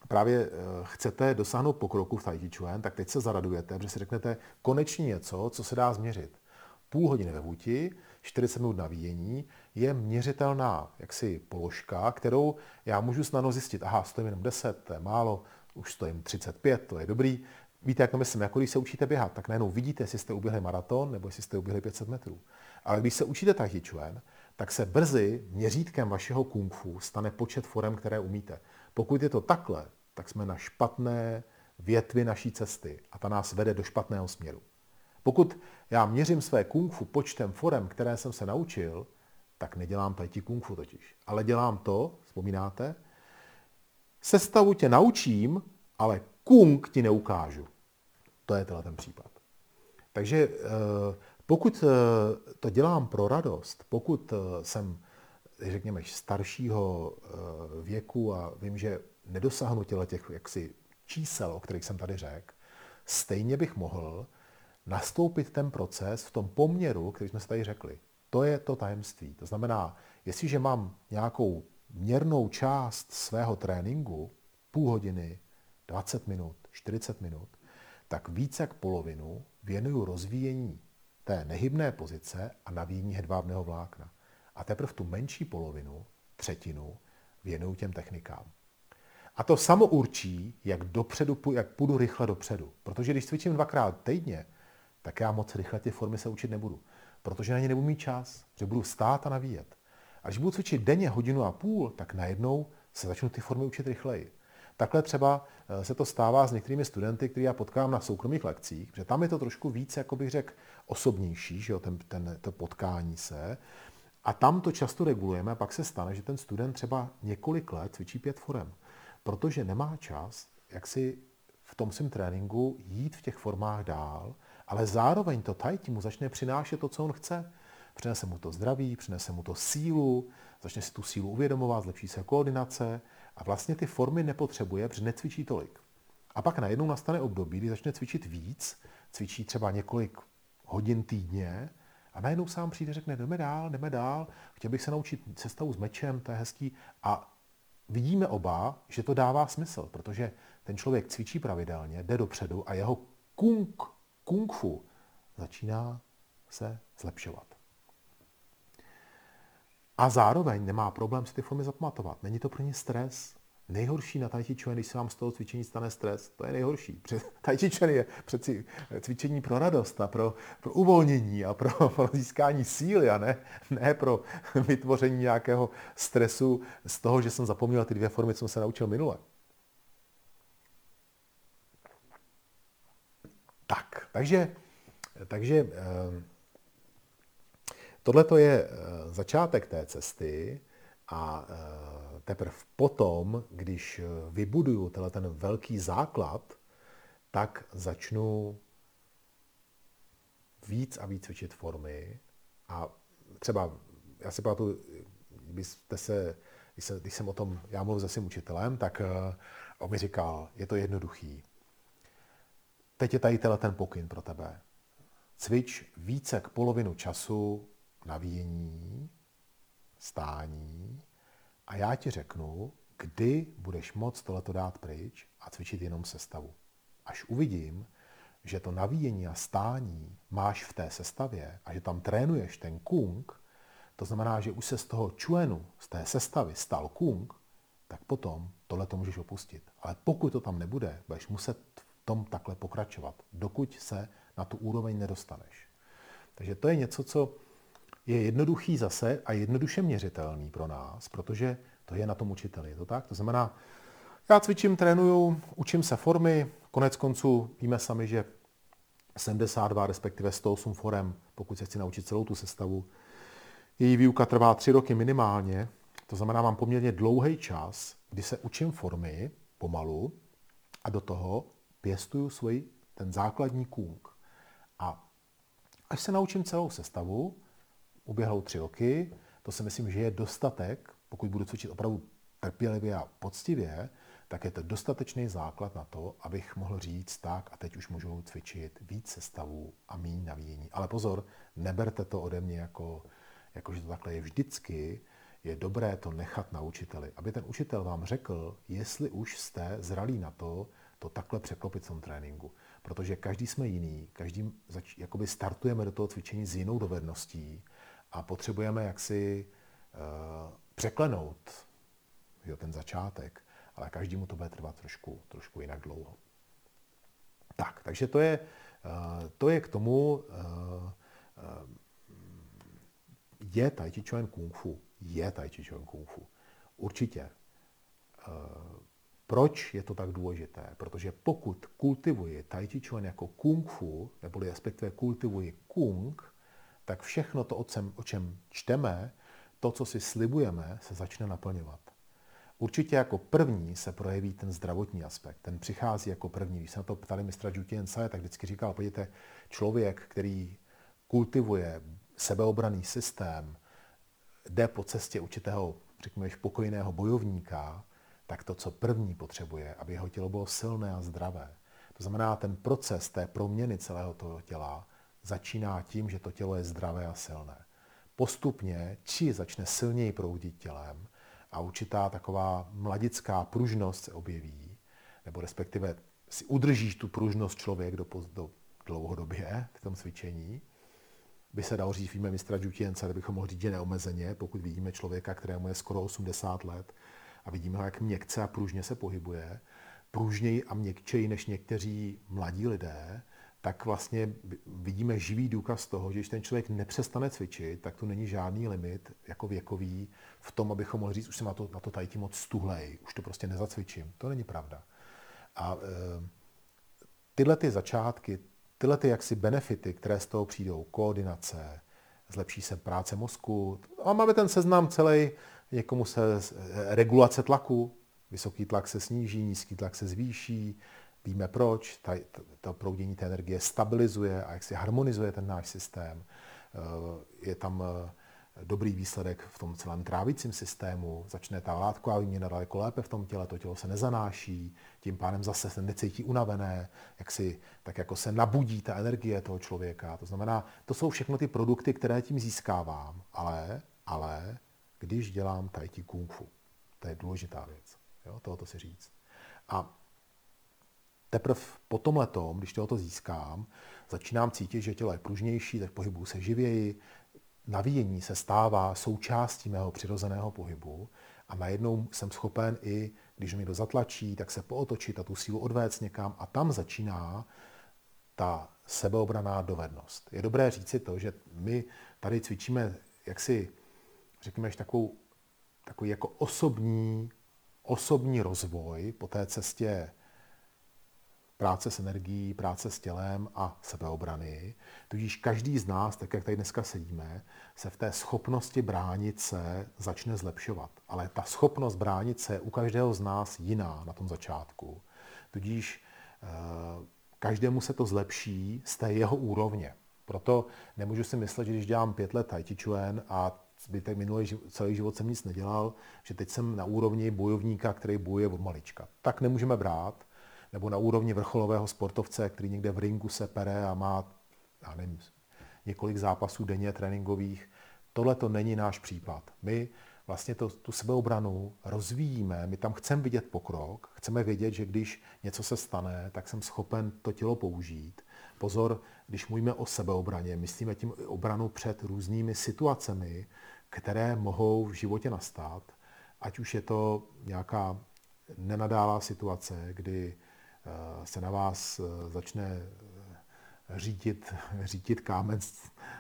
právě eh, chcete dosáhnout pokroku v Tai Chuan, tak teď se zaradujete, protože si řeknete konečně něco, co se dá změřit. Půl hodiny ve vůti, 40 minut navíjení je měřitelná jaksi položka, kterou já můžu snadno zjistit. Aha, stojím jenom 10, to je málo, už stojím 35, to je dobrý. Víte, jak to myslím, jako když se učíte běhat, tak najednou vidíte, jestli jste uběhli maraton nebo jestli jste uběhli 500 metrů. Ale když se učíte Tai Chuan, tak se brzy měřítkem vašeho kung fu stane počet forem, které umíte. Pokud je to takhle, tak jsme na špatné větvi naší cesty a ta nás vede do špatného směru. Pokud já měřím své kung fu počtem forem, které jsem se naučil, tak nedělám tai chi kung fu totiž. Ale dělám to, vzpomínáte, sestavu tě naučím, ale kung ti neukážu. To je tenhle ten případ. Takže eh, pokud eh, to dělám pro radost, pokud eh, jsem, řekněme, staršího věku a vím, že nedosáhnu těle těch jaksi čísel, o kterých jsem tady řekl, stejně bych mohl nastoupit ten proces v tom poměru, který jsme si tady řekli. To je to tajemství. To znamená, jestliže mám nějakou měrnou část svého tréninku, půl hodiny, 20 minut, 40 minut, tak více jak polovinu věnuju rozvíjení té nehybné pozice a navíjení hedvábného vlákna. A teprve tu menší polovinu, třetinu, věnuju těm technikám. A to samo určí, jak, dopředu, jak půjdu rychle dopředu. Protože když cvičím dvakrát týdně, tak já moc rychle ty formy se učit nebudu. Protože na ně nebudu mít čas, že budu stát a navíjet. A když budu cvičit denně hodinu a půl, tak najednou se začnu ty formy učit rychleji. Takhle třeba eh, se to stává s některými studenty, který já potkám na soukromých lekcích, že tam je to trošku víc, jako bych řekl, osobnější, že jo, ten, ten, to potkání se. A tam to často regulujeme a pak se stane, že ten student třeba několik let cvičí pět forem protože nemá čas, jak si v tom svém tréninku jít v těch formách dál, ale zároveň to tai mu začne přinášet to, co on chce. Přinese mu to zdraví, přinese mu to sílu, začne si tu sílu uvědomovat, zlepší se koordinace a vlastně ty formy nepotřebuje, protože necvičí tolik. A pak najednou nastane období, kdy začne cvičit víc, cvičí třeba několik hodin týdně a najednou sám přijde, řekne, jdeme dál, jdeme dál, chtěl bych se naučit sestavu s mečem, to je hezký. A vidíme oba, že to dává smysl, protože ten člověk cvičí pravidelně, jde dopředu a jeho kung, kung fu začíná se zlepšovat. A zároveň nemá problém si ty formy zapamatovat. Není to pro ně stres. Nejhorší na tai chi když se vám z toho cvičení stane stres, to je nejhorší. Tai chi je přeci cvičení pro radost a pro, pro uvolnění a pro, pro získání síly a ne, ne pro vytvoření nějakého stresu z toho, že jsem zapomněl ty dvě formy, co jsem se naučil minule. Tak, takže, takže eh, tohle je eh, začátek té cesty a eh, teprve potom, když vybuduju tenhle ten velký základ, tak začnu víc a víc cvičit formy a třeba, já si pamatuju, kdybyste se, když, se, když jsem o tom, já mluvil se svým učitelem, tak on mi říkal, je to jednoduchý. Teď je tady tenhle ten pokyn pro tebe. Cvič více k polovinu času navíjení, stání a já ti řeknu, kdy budeš moct tohleto dát pryč a cvičit jenom sestavu. Až uvidím, že to navíjení a stání máš v té sestavě a že tam trénuješ ten kung, to znamená, že už se z toho čuenu, z té sestavy stal kung, tak potom tohle to můžeš opustit. Ale pokud to tam nebude, budeš muset v tom takhle pokračovat, dokud se na tu úroveň nedostaneš. Takže to je něco, co je jednoduchý zase a jednoduše měřitelný pro nás, protože to je na tom učiteli. Je to tak? To znamená, já cvičím, trénuju, učím se formy, konec konců víme sami, že 72, respektive 108 forem, pokud se chci naučit celou tu sestavu, její výuka trvá tři roky minimálně, to znamená, mám poměrně dlouhý čas, kdy se učím formy pomalu a do toho pěstuju svůj ten základní kung. A až se naučím celou sestavu, uběhnou tři roky, to si myslím, že je dostatek, pokud budu cvičit opravdu trpělivě a poctivě, tak je to dostatečný základ na to, abych mohl říct tak a teď už můžu cvičit víc sestavů a méně navíjení. Ale pozor, neberte to ode mě jako, jako, že to takhle je vždycky, je dobré to nechat na učiteli, aby ten učitel vám řekl, jestli už jste zralí na to, to takhle překlopit v tom tréninku. Protože každý jsme jiný, každý zač- jakoby startujeme do toho cvičení s jinou dovedností a potřebujeme jaksi uh, překlenout jo, ten začátek, ale každému to bude trvat trošku, trošku jinak dlouho. Tak, takže to je, uh, to je k tomu, uh, je Tai Chi Chuan Kung Fu je Tai Chi Chuan Kung Fu. Určitě. Proč je to tak důležité? Protože pokud kultivuji Tai Chi Chuan jako Kung Fu, neboli respektive kultivuji Kung, tak všechno to, o čem čteme, to, co si slibujeme, se začne naplňovat. Určitě jako první se projeví ten zdravotní aspekt. Ten přichází jako první. Když se na to ptali mistra Jutien Sae, tak vždycky říkal, podívejte, člověk, který kultivuje sebeobraný systém, jde po cestě určitého, řekněme, pokojného bojovníka, tak to, co první potřebuje, aby jeho tělo bylo silné a zdravé. To znamená, ten proces té proměny celého toho těla začíná tím, že to tělo je zdravé a silné. Postupně či začne silněji proudit tělem a určitá taková mladická pružnost se objeví, nebo respektive si udržíš tu pružnost člověk do, do dlouhodobě v tom cvičení, by se dalo říct, víme mistra Džutěnce, kde bychom mohli říct, že neomezeně, pokud vidíme člověka, kterému je skoro 80 let a vidíme ho, jak měkce a pružně se pohybuje, pružněji a měkčeji než někteří mladí lidé, tak vlastně vidíme živý důkaz toho, že když ten člověk nepřestane cvičit, tak tu není žádný limit jako věkový v tom, abychom mohli říct, už jsem na to, na to tajtí moc stuhlej, už to prostě nezacvičím. To není pravda. A e, tyhle ty začátky, tyhle ty jaksi benefity, které z toho přijdou, koordinace, zlepší se práce mozku, a máme ten seznam celý, někomu se regulace tlaku, vysoký tlak se sníží, nízký tlak se zvýší, víme proč, ta, to proudění té energie stabilizuje a jak si harmonizuje ten náš systém. Je tam dobrý výsledek v tom celém trávicím systému, začne ta látková výměna daleko lépe v tom těle, to tělo se nezanáší, tím pádem zase se necítí unavené, jak si, tak jako se nabudí ta energie toho člověka. To znamená, to jsou všechno ty produkty, které tím získávám, ale, ale když dělám tai chi kung fu. To je důležitá věc, jo, tohoto si říct. A teprve po tom, když tohoto získám, začínám cítit, že tělo je pružnější, tak pohybuju se živěji, navíjení se stává součástí mého přirozeného pohybu a najednou jsem schopen i, když mi to zatlačí, tak se pootočit a tu sílu odvést někam a tam začíná ta sebeobraná dovednost. Je dobré říci to, že my tady cvičíme jaksi, řekněme, takovou, takový jako osobní, osobní rozvoj po té cestě práce s energií, práce s tělem a sebeobrany. Tudíž každý z nás, tak jak tady dneska sedíme, se v té schopnosti bránit se začne zlepšovat. Ale ta schopnost bránit se u každého z nás jiná na tom začátku. Tudíž eh, každému se to zlepší z té jeho úrovně. Proto nemůžu si myslet, že když dělám pět let Tai Chi Chuan a zbytek minulý celý život jsem nic nedělal, že teď jsem na úrovni bojovníka, který bojuje od malička. Tak nemůžeme brát, nebo na úrovni vrcholového sportovce, který někde v ringu se pere a má, já nevím, několik zápasů denně tréninkových. Tohle to není náš případ. My vlastně to, tu sebeobranu rozvíjíme, my tam chceme vidět pokrok, chceme vědět, že když něco se stane, tak jsem schopen to tělo použít. Pozor, když mluvíme o sebeobraně, myslíme tím obranu před různými situacemi, které mohou v životě nastat ať už je to nějaká nenadálá situace, kdy se na vás eh, začne řídit, řídit kámen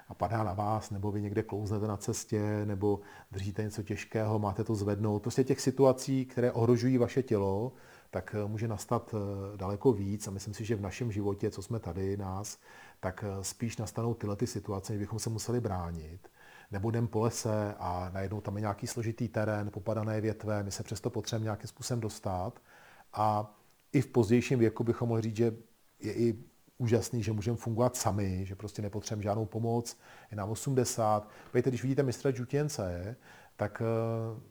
a padá na vás, nebo vy někde klouznete na cestě, nebo držíte něco těžkého, máte to zvednout. Prostě těch situací, které ohrožují vaše tělo, tak eh, může nastat eh, daleko víc a myslím si, že v našem životě, co jsme tady nás, tak eh, spíš nastanou tyhle ty situace, bychom se museli bránit. Nebo jdem po lese a najednou tam je nějaký složitý terén, popadané větve, my se přesto potřebujeme nějakým způsobem dostat. A i v pozdějším věku bychom mohli říct, že je i úžasný, že můžeme fungovat sami, že prostě nepotřebujeme žádnou pomoc, je nám 80. Víte, když vidíte mistra Žutěnce, tak eh,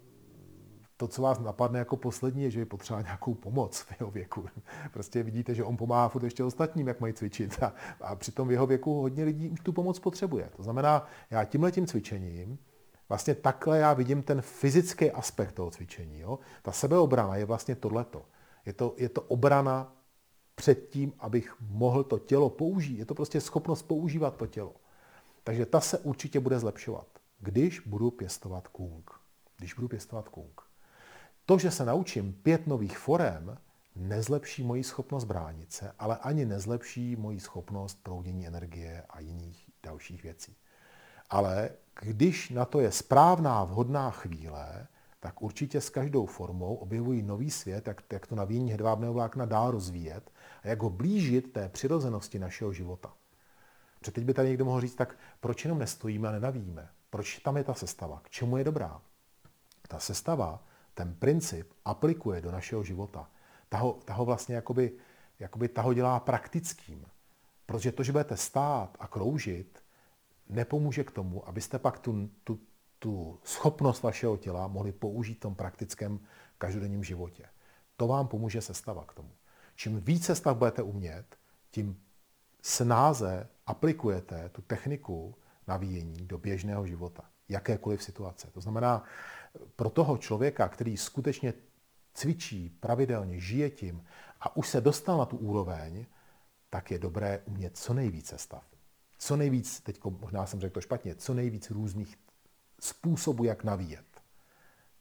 to, co vás napadne jako poslední, je, že je potřeba nějakou pomoc v jeho věku. Prostě vidíte, že on pomáhá furt ještě ostatním, jak mají cvičit. A, a přitom v jeho věku hodně lidí už tu pomoc potřebuje. To znamená, já tímhle tím cvičením, vlastně takhle já vidím ten fyzický aspekt toho cvičení. Jo? Ta sebeobrana je vlastně tohleto. Je to, je to obrana před tím, abych mohl to tělo použít. Je to prostě schopnost používat to tělo. Takže ta se určitě bude zlepšovat, když budu pěstovat kung. Když budu pěstovat kung. To, že se naučím pět nových forem, nezlepší moji schopnost bránit se, ale ani nezlepší moji schopnost proudění energie a jiných dalších věcí. Ale když na to je správná, vhodná chvíle, tak určitě s každou formou objevují nový svět, jak, jak to navíjení hedvábného vlákna dál rozvíjet a jak ho blížit té přirozenosti našeho života. Protože teď by tady někdo mohl říct, tak proč jenom nestojíme a nenavíme? Proč tam je ta sestava? K čemu je dobrá? Ta sestava, ten princip aplikuje do našeho života. Ta ho, ta ho vlastně jakoby, jakoby ta ho dělá praktickým. Protože to, že budete stát a kroužit, nepomůže k tomu, abyste pak tu, tu, tu schopnost vašeho těla mohli použít v tom praktickém každodenním životě. To vám pomůže sestava k tomu. Čím více stav budete umět, tím snáze aplikujete tu techniku navíjení do běžného života, jakékoliv situace. To znamená, pro toho člověka, který skutečně cvičí pravidelně, žije tím a už se dostal na tu úroveň, tak je dobré umět co nejvíce stav. Co nejvíc, teď možná jsem řekl to špatně, co nejvíc různých způsobů, jak navíjet.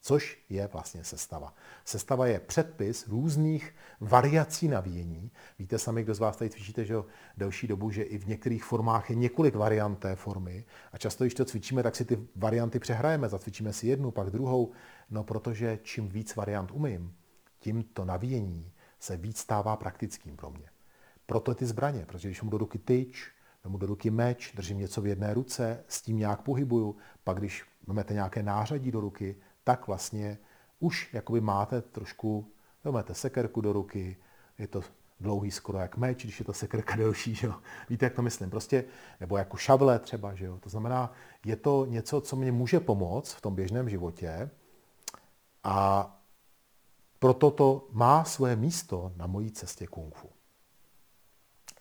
Což je vlastně sestava. Sestava je předpis různých variací navíjení. Víte sami, kdo z vás tady cvičíte, že delší dobu, že i v některých formách je několik variant té formy. A často, když to cvičíme, tak si ty varianty přehrajeme. Zacvičíme si jednu, pak druhou. No, protože čím víc variant umím, tím to navíjení se víc stává praktickým pro mě. Proto ty zbraně, protože když mu do ruky tyč, mu do ruky meč, držím něco v jedné ruce, s tím nějak pohybuju, pak když vezmete nějaké nářadí do ruky, tak vlastně už jakoby máte trošku, vezmete sekerku do ruky, je to dlouhý skoro jak meč, když je to sekerka delší, že jo? Víte, jak to myslím? Prostě, nebo jako šavle třeba, že jo? To znamená, je to něco, co mě může pomoct v tom běžném životě a proto to má svoje místo na mojí cestě kung fu.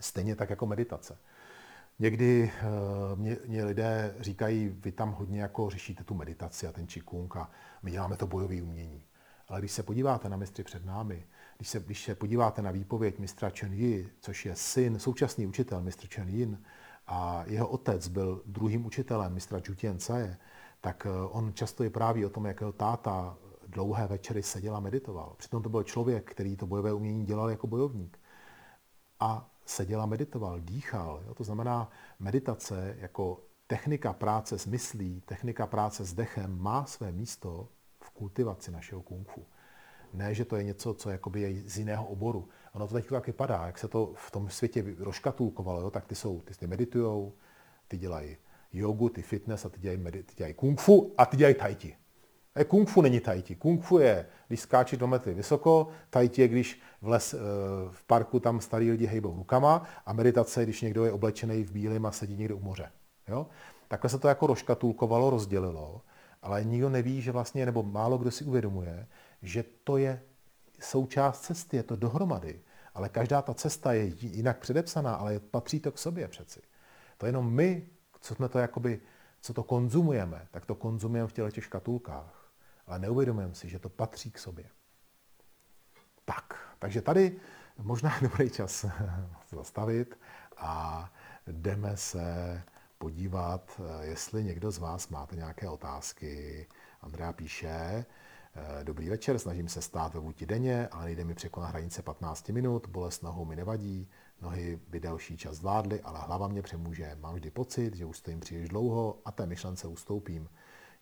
Stejně tak jako meditace. Někdy eh, mě, mě lidé říkají, vy tam hodně jako řešíte tu meditaci a ten čikung a my děláme to bojové umění. Ale když se podíváte na mistry před námi, když se, když se podíváte na výpověď mistra Chen Yi, což je syn, současný učitel mistr Chen Yin, a jeho otec byl druhým učitelem mistra Jutian Tsaje, tak eh, on často je právě o tom, jak jeho táta dlouhé večery seděl a meditoval. Přitom to byl člověk, který to bojové umění dělal jako bojovník. A seděl a meditoval, dýchal. Jo? To znamená, meditace jako technika práce s myslí, technika práce s dechem má své místo v kultivaci našeho kung fu. Ne, že to je něco, co jakoby je z jiného oboru. Ono to teď tak vypadá, jak se to v tom světě rozkatulkovalo, jo? tak ty jsou, ty, ty meditujou, ty dělají jogu, ty fitness a ty dělají, medit, ty dělají kung fu a ty dělají tai chi. E, kung fu není tai chi. Kung fu je, když skáče do metry vysoko, tai chi je, když v, les, eh, v parku tam starý lidi hejbou rukama a meditace, když někdo je oblečený v bílém a sedí někde u moře. Jo? Takhle se to jako rozkatulkovalo, rozdělilo, ale nikdo neví, že vlastně, nebo málo kdo si uvědomuje, že to je součást cesty, je to dohromady. Ale každá ta cesta je jinak předepsaná, ale patří to k sobě přeci. To jenom my, co jsme to jakoby, co to konzumujeme, tak to konzumujeme v těle těch škatulkách ale neuvědomujeme si, že to patří k sobě. Tak, takže tady možná je dobrý čas zastavit a jdeme se podívat, jestli někdo z vás máte nějaké otázky. Andrea píše, Eh, dobrý večer, snažím se stát ve vůti denně, ale nejde mi překonat hranice 15 minut, bolest nohou mi nevadí, nohy by delší čas zvládly, ale hlava mě přemůže. Mám vždy pocit, že už stojím příliš dlouho a té myšlence ustoupím.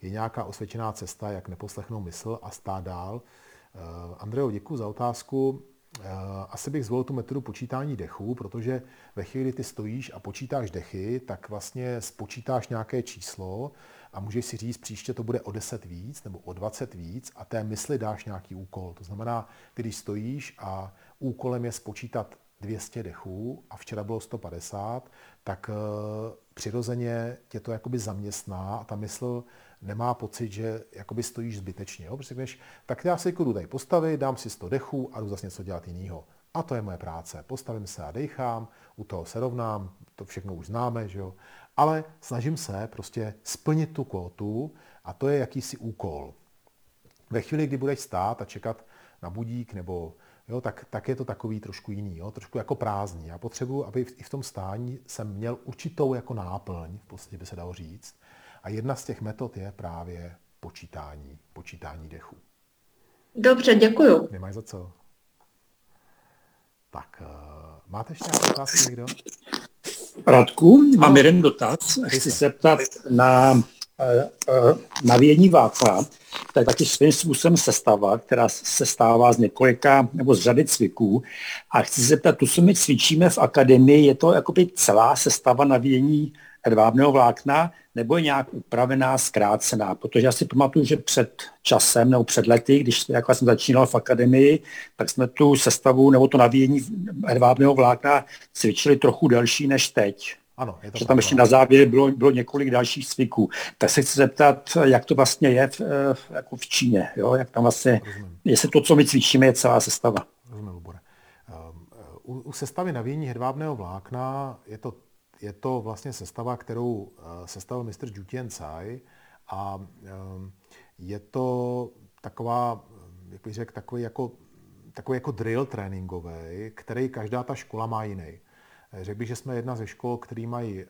Je nějaká osvědčená cesta, jak neposlechnout mysl a stát dál? Eh, Andrejo, děkuji za otázku. Eh, asi bych zvolil tu metodu počítání dechů, protože ve chvíli, kdy ty stojíš a počítáš dechy, tak vlastně spočítáš nějaké číslo a můžeš si říct, příště to bude o 10 víc nebo o 20 víc a té mysli dáš nějaký úkol. To znamená, když stojíš a úkolem je spočítat 200 dechů a včera bylo 150, tak uh, přirozeně tě to jakoby zaměstná a ta mysl nemá pocit, že jakoby stojíš zbytečně. Jo? Protože když, tak já si jdu tady postavit, dám si 100 dechů a jdu zase něco dělat jiného. A to je moje práce. Postavím se a dechám, u toho se rovnám, to všechno už známe, že jo? ale snažím se prostě splnit tu kvotu a to je jakýsi úkol. Ve chvíli, kdy budeš stát a čekat na budík nebo jo, tak, tak je to takový trošku jiný, jo, trošku jako prázdný. Já potřebuji, aby i v tom stání jsem měl určitou jako náplň, v podstatě by se dalo říct. A jedna z těch metod je právě počítání, počítání dechu. Dobře, děkuju. Nemáš za co. Tak, uh, máte ještě nějaké otázky někdo? Radku, mám no. jeden dotaz. Chci se ptat na Eh, eh, navíjení vápna, to je taky svým způsobem sestava, která se stává z několika nebo z řady cviků. A chci se zeptat, tu, co my cvičíme v akademii, je to jakoby celá sestava navíjení hedvábného vlákna, nebo je nějak upravená, zkrácená? Protože já si pamatuju, že před časem nebo před lety, když jako jsem začínal v akademii, tak jsme tu sestavu nebo to navíjení hedvábného vlákna cvičili trochu delší než teď. Ano, je to že tam ještě na závěr bylo, bylo několik dalších cviků. Tak se chci zeptat, jak to vlastně je v, v, jako v Číně, jo? jak tam vlastně, Rozumím. jestli to, co my cvičíme, je celá sestava. Rozumím, Lubore. Ehm, u, u sestavy navíjení hedvábného vlákna je to, je to vlastně sestava, kterou eh, sestavil mistr Jutien Cai a je to taková, jak bych řekl, takový jako, takový jako drill tréninkový, který každá ta škola má jiný. Řekl bych, že jsme jedna ze škol, který mají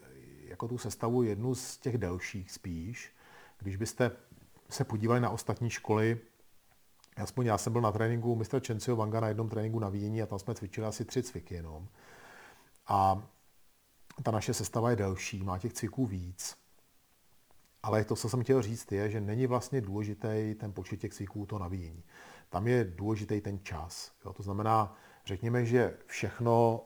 jako tu sestavu jednu z těch delších spíš. Když byste se podívali na ostatní školy, aspoň já jsem byl na tréninku mistra Čencio Vanga na jednom tréninku na Víni a tam jsme cvičili asi tři cviky jenom. A ta naše sestava je delší, má těch cviků víc. Ale to, co jsem chtěl říct, je, že není vlastně důležitý ten počet těch cviků, to navíjení. Tam je důležitý ten čas. Jo? To znamená, řekněme, že všechno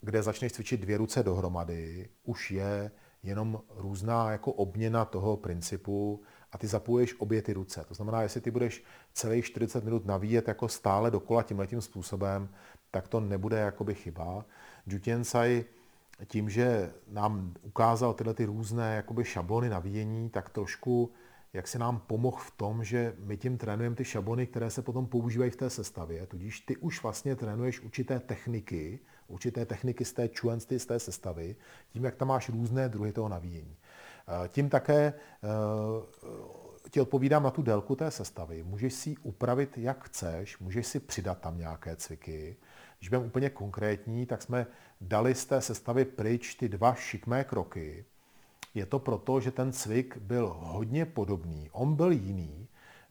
kde začneš cvičit dvě ruce dohromady, už je jenom různá jako obměna toho principu a ty zapoješ obě ty ruce. To znamená, jestli ty budeš celých 40 minut navíjet jako stále dokola tímhletím způsobem, tak to nebude jakoby chyba. Jutiensai tím, že nám ukázal tyhle ty různé jakoby šablony navíjení, tak trošku jak se nám pomohl v tom, že my tím trénujeme ty šablony, které se potom používají v té sestavě, tudíž ty už vlastně trénuješ určité techniky, určité techniky z té čuensty, z té sestavy, tím, jak tam máš různé druhy toho navíjení. Eh, tím také eh, ti odpovídám na tu délku té sestavy. Můžeš si ji upravit, jak chceš, můžeš si přidat tam nějaké cviky. Když budeme úplně konkrétní, tak jsme dali z té sestavy pryč ty dva šikmé kroky. Je to proto, že ten cvik byl hodně podobný. On byl jiný,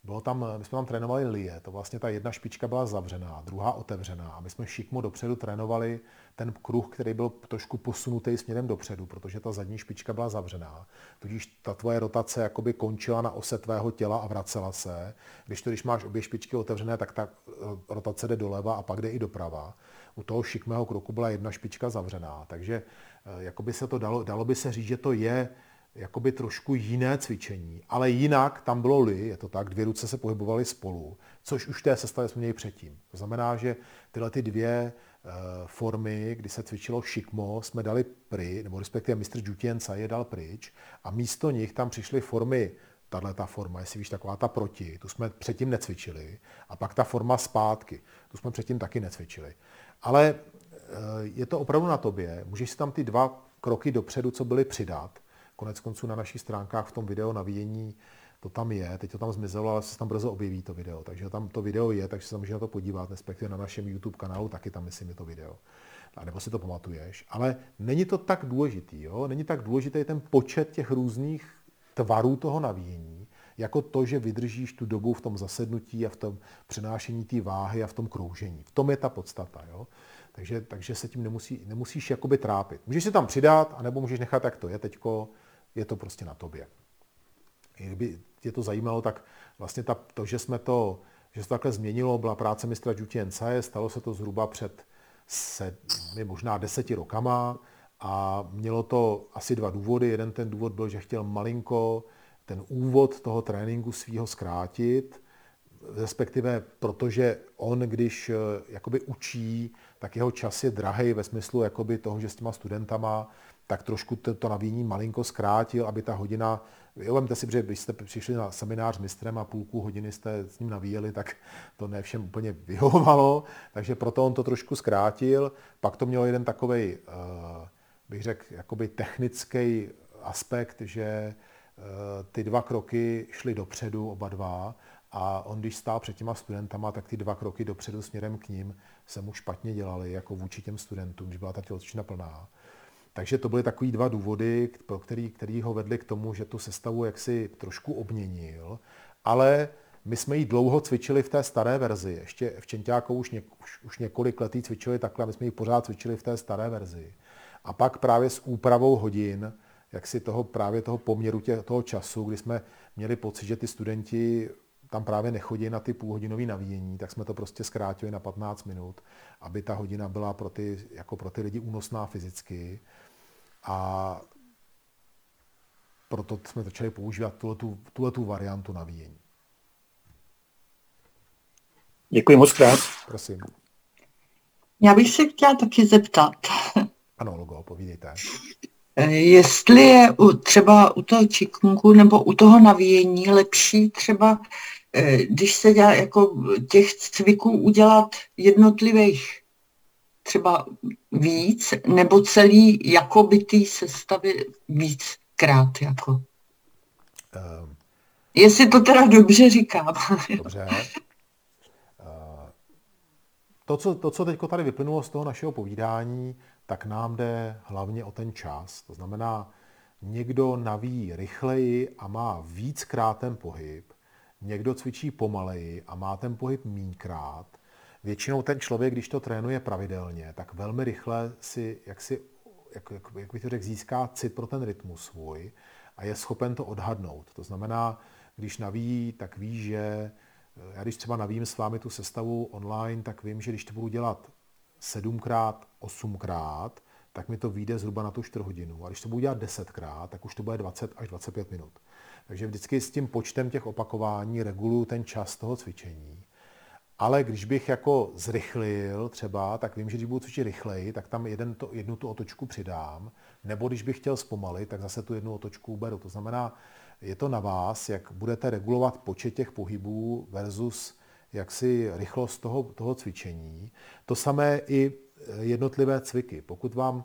bylo tam, my jsme tam trénovali lie, to vlastně ta jedna špička byla zavřená, druhá otevřená a my jsme šikmo dopředu trénovali ten kruh, který byl trošku posunutý směrem dopředu, protože ta zadní špička byla zavřená. Tudíž ta tvoje rotace jakoby končila na ose tvého těla a vracela se. Když to, když máš obě špičky otevřené, tak ta eh, rotace jde doleva a pak jde i doprava. U toho šikmého kroku byla jedna špička zavřená, takže eh, jakoby se to dalo, dalo by se říct, že to je jakoby trošku jiné cvičení, ale jinak tam bylo li, je to tak, dvě ruce se pohybovaly spolu, což už té sestavě jsme měli předtím. To znamená, že tyhle ty dvě uh, formy, kdy se cvičilo šikmo, jsme dali pry, nebo respektive mistr Jutienca je dal pryč a místo nich tam přišly formy tahle ta forma, jestli víš, taková ta proti, tu jsme předtím necvičili, a pak ta forma zpátky, tu jsme předtím taky necvičili. Ale eh, je to opravdu na tobě, můžeš si tam ty dva kroky dopředu, co byly přidat, Konec konců na našich stránkách v tom videu navíjení to tam je, teď to tam zmizelo, ale se tam brzo objeví to video, takže tam to video je, takže se můžete na to podívat, respektive na našem YouTube kanálu taky tam myslím je to video. A nebo si to pamatuješ. Ale není to tak důležitý, jo? Není tak důležitý ten počet těch různých tvarů toho navíjení, jako to, že vydržíš tu dobu v tom zasednutí a v tom přenášení té váhy a v tom kroužení. V tom je ta podstata. Jo? Takže, takže se tím nemusí, nemusíš jakoby trápit. Můžeš si tam přidat, anebo můžeš nechat, jak to je teďko, je to prostě na tobě. Kdyby tě to zajímalo, tak vlastně ta, to, že jsme to, že se to takhle změnilo, byla práce mistra Jutien Caje, stalo se to zhruba před sedmi, možná deseti rokama a mělo to asi dva důvody. Jeden ten důvod byl, že chtěl malinko ten úvod toho tréninku svýho zkrátit, respektive protože on, když eh, jakoby učí, tak jeho čas je drahý ve smyslu jakoby toho, že s těma studentama tak trošku to, to navíní malinko zkrátil, aby ta hodina, vemte si, že když jste přišli na seminář s mistrem a půlku hodiny jste s ním navíjeli, tak to ne všem úplně vyhovovalo, takže proto on to trošku zkrátil. Pak to mělo jeden takový, uh, bych řekl, jakoby technický aspekt, že uh, ty dva kroky šly dopředu, oba dva, a on, když stál před těma studentama, tak ty dva kroky dopředu směrem k ním se mu špatně dělali, jako vůči těm studentům, když byla ta tělocvična plná. Takže to byly takový dva důvody, pro který, který ho vedli k tomu, že tu sestavu jaksi trošku obměnil, ale my jsme ji dlouho cvičili v té staré verzi. Ještě v Čenťáku už, něk, už, už několik let cvičili takhle, my jsme ji pořád cvičili v té staré verzi. A pak právě s úpravou hodin, jak si toho právě toho poměru tě, toho času, kdy jsme měli pocit, že ty studenti tam právě nechodí na ty půlhodinové navíjení, tak jsme to prostě zkrátili na 15 minut, aby ta hodina byla pro ty, jako pro ty lidi únosná fyzicky. A proto jsme začali používat tuhle tu variantu navíjení. Děkuji moc krát. Prosím. Já bych se chtěla taky zeptat. Ano, Logo, povídejte. Jestli je u, třeba u toho čikungu nebo u toho navíjení lepší třeba Eh, když se dělá jako těch cviků udělat jednotlivých třeba víc, nebo celý jako by té sestavy víckrát jako. Um, Jestli to teda dobře říkám. Dobře. Uh, to, co, to, co teď tady vyplynulo z toho našeho povídání, tak nám jde hlavně o ten čas. To znamená, někdo navíjí rychleji a má víckrát ten pohyb, někdo cvičí pomaleji a má ten pohyb mínkrát, většinou ten člověk, když to trénuje pravidelně, tak velmi rychle si, jak, si, jak, jak, jak bych to řekl, získá cit pro ten rytmus svůj a je schopen to odhadnout. To znamená, když navíjí, tak ví, že já když třeba navím s vámi tu sestavu online, tak vím, že když to budu dělat sedmkrát, osmkrát, tak mi to vyjde zhruba na tu 4 hodinu. A když to budu dělat desetkrát, tak už to bude 20 až 25 minut. Takže vždycky s tím počtem těch opakování reguluju ten čas toho cvičení. Ale když bych jako zrychlil třeba, tak vím, že když budu cvičit rychleji, tak tam jeden to, jednu tu otočku přidám. Nebo když bych chtěl zpomalit, tak zase tu jednu otočku uberu. To znamená, je to na vás, jak budete regulovat počet těch pohybů versus jaksi rychlost toho, toho cvičení. To samé i jednotlivé cviky. Pokud vám,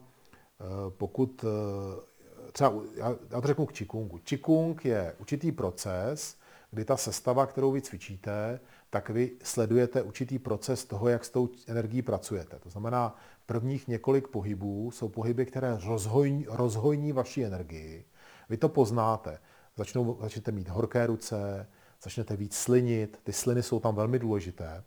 eh, pokud eh, třeba, já, to řeknu k Qigongu. Qigong je určitý proces, kdy ta sestava, kterou vy cvičíte, tak vy sledujete určitý proces toho, jak s tou energií pracujete. To znamená, prvních několik pohybů jsou pohyby, které rozhojní, rozhojní vaši energii. Vy to poznáte. Začnou, začnete mít horké ruce, začnete víc slinit, ty sliny jsou tam velmi důležité.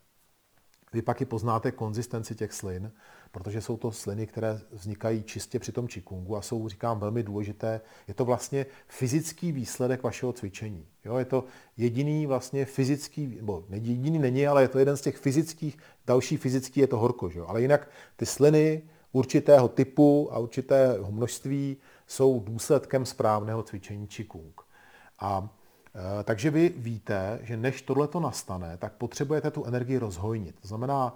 Vy pak i poznáte konzistenci těch slin, protože jsou to sliny, které vznikají čistě při tom čikungu a jsou, říkám, velmi důležité. Je to vlastně fyzický výsledek vašeho cvičení. Jo, je to jediný vlastně fyzický, nebo jediný není, ale je to jeden z těch fyzických, další fyzický je to horko. Že jo? Ale jinak ty sliny určitého typu a určitého množství jsou důsledkem správného cvičení čikung. A e, takže vy víte, že než tohle to nastane, tak potřebujete tu energii rozhojnit. To znamená,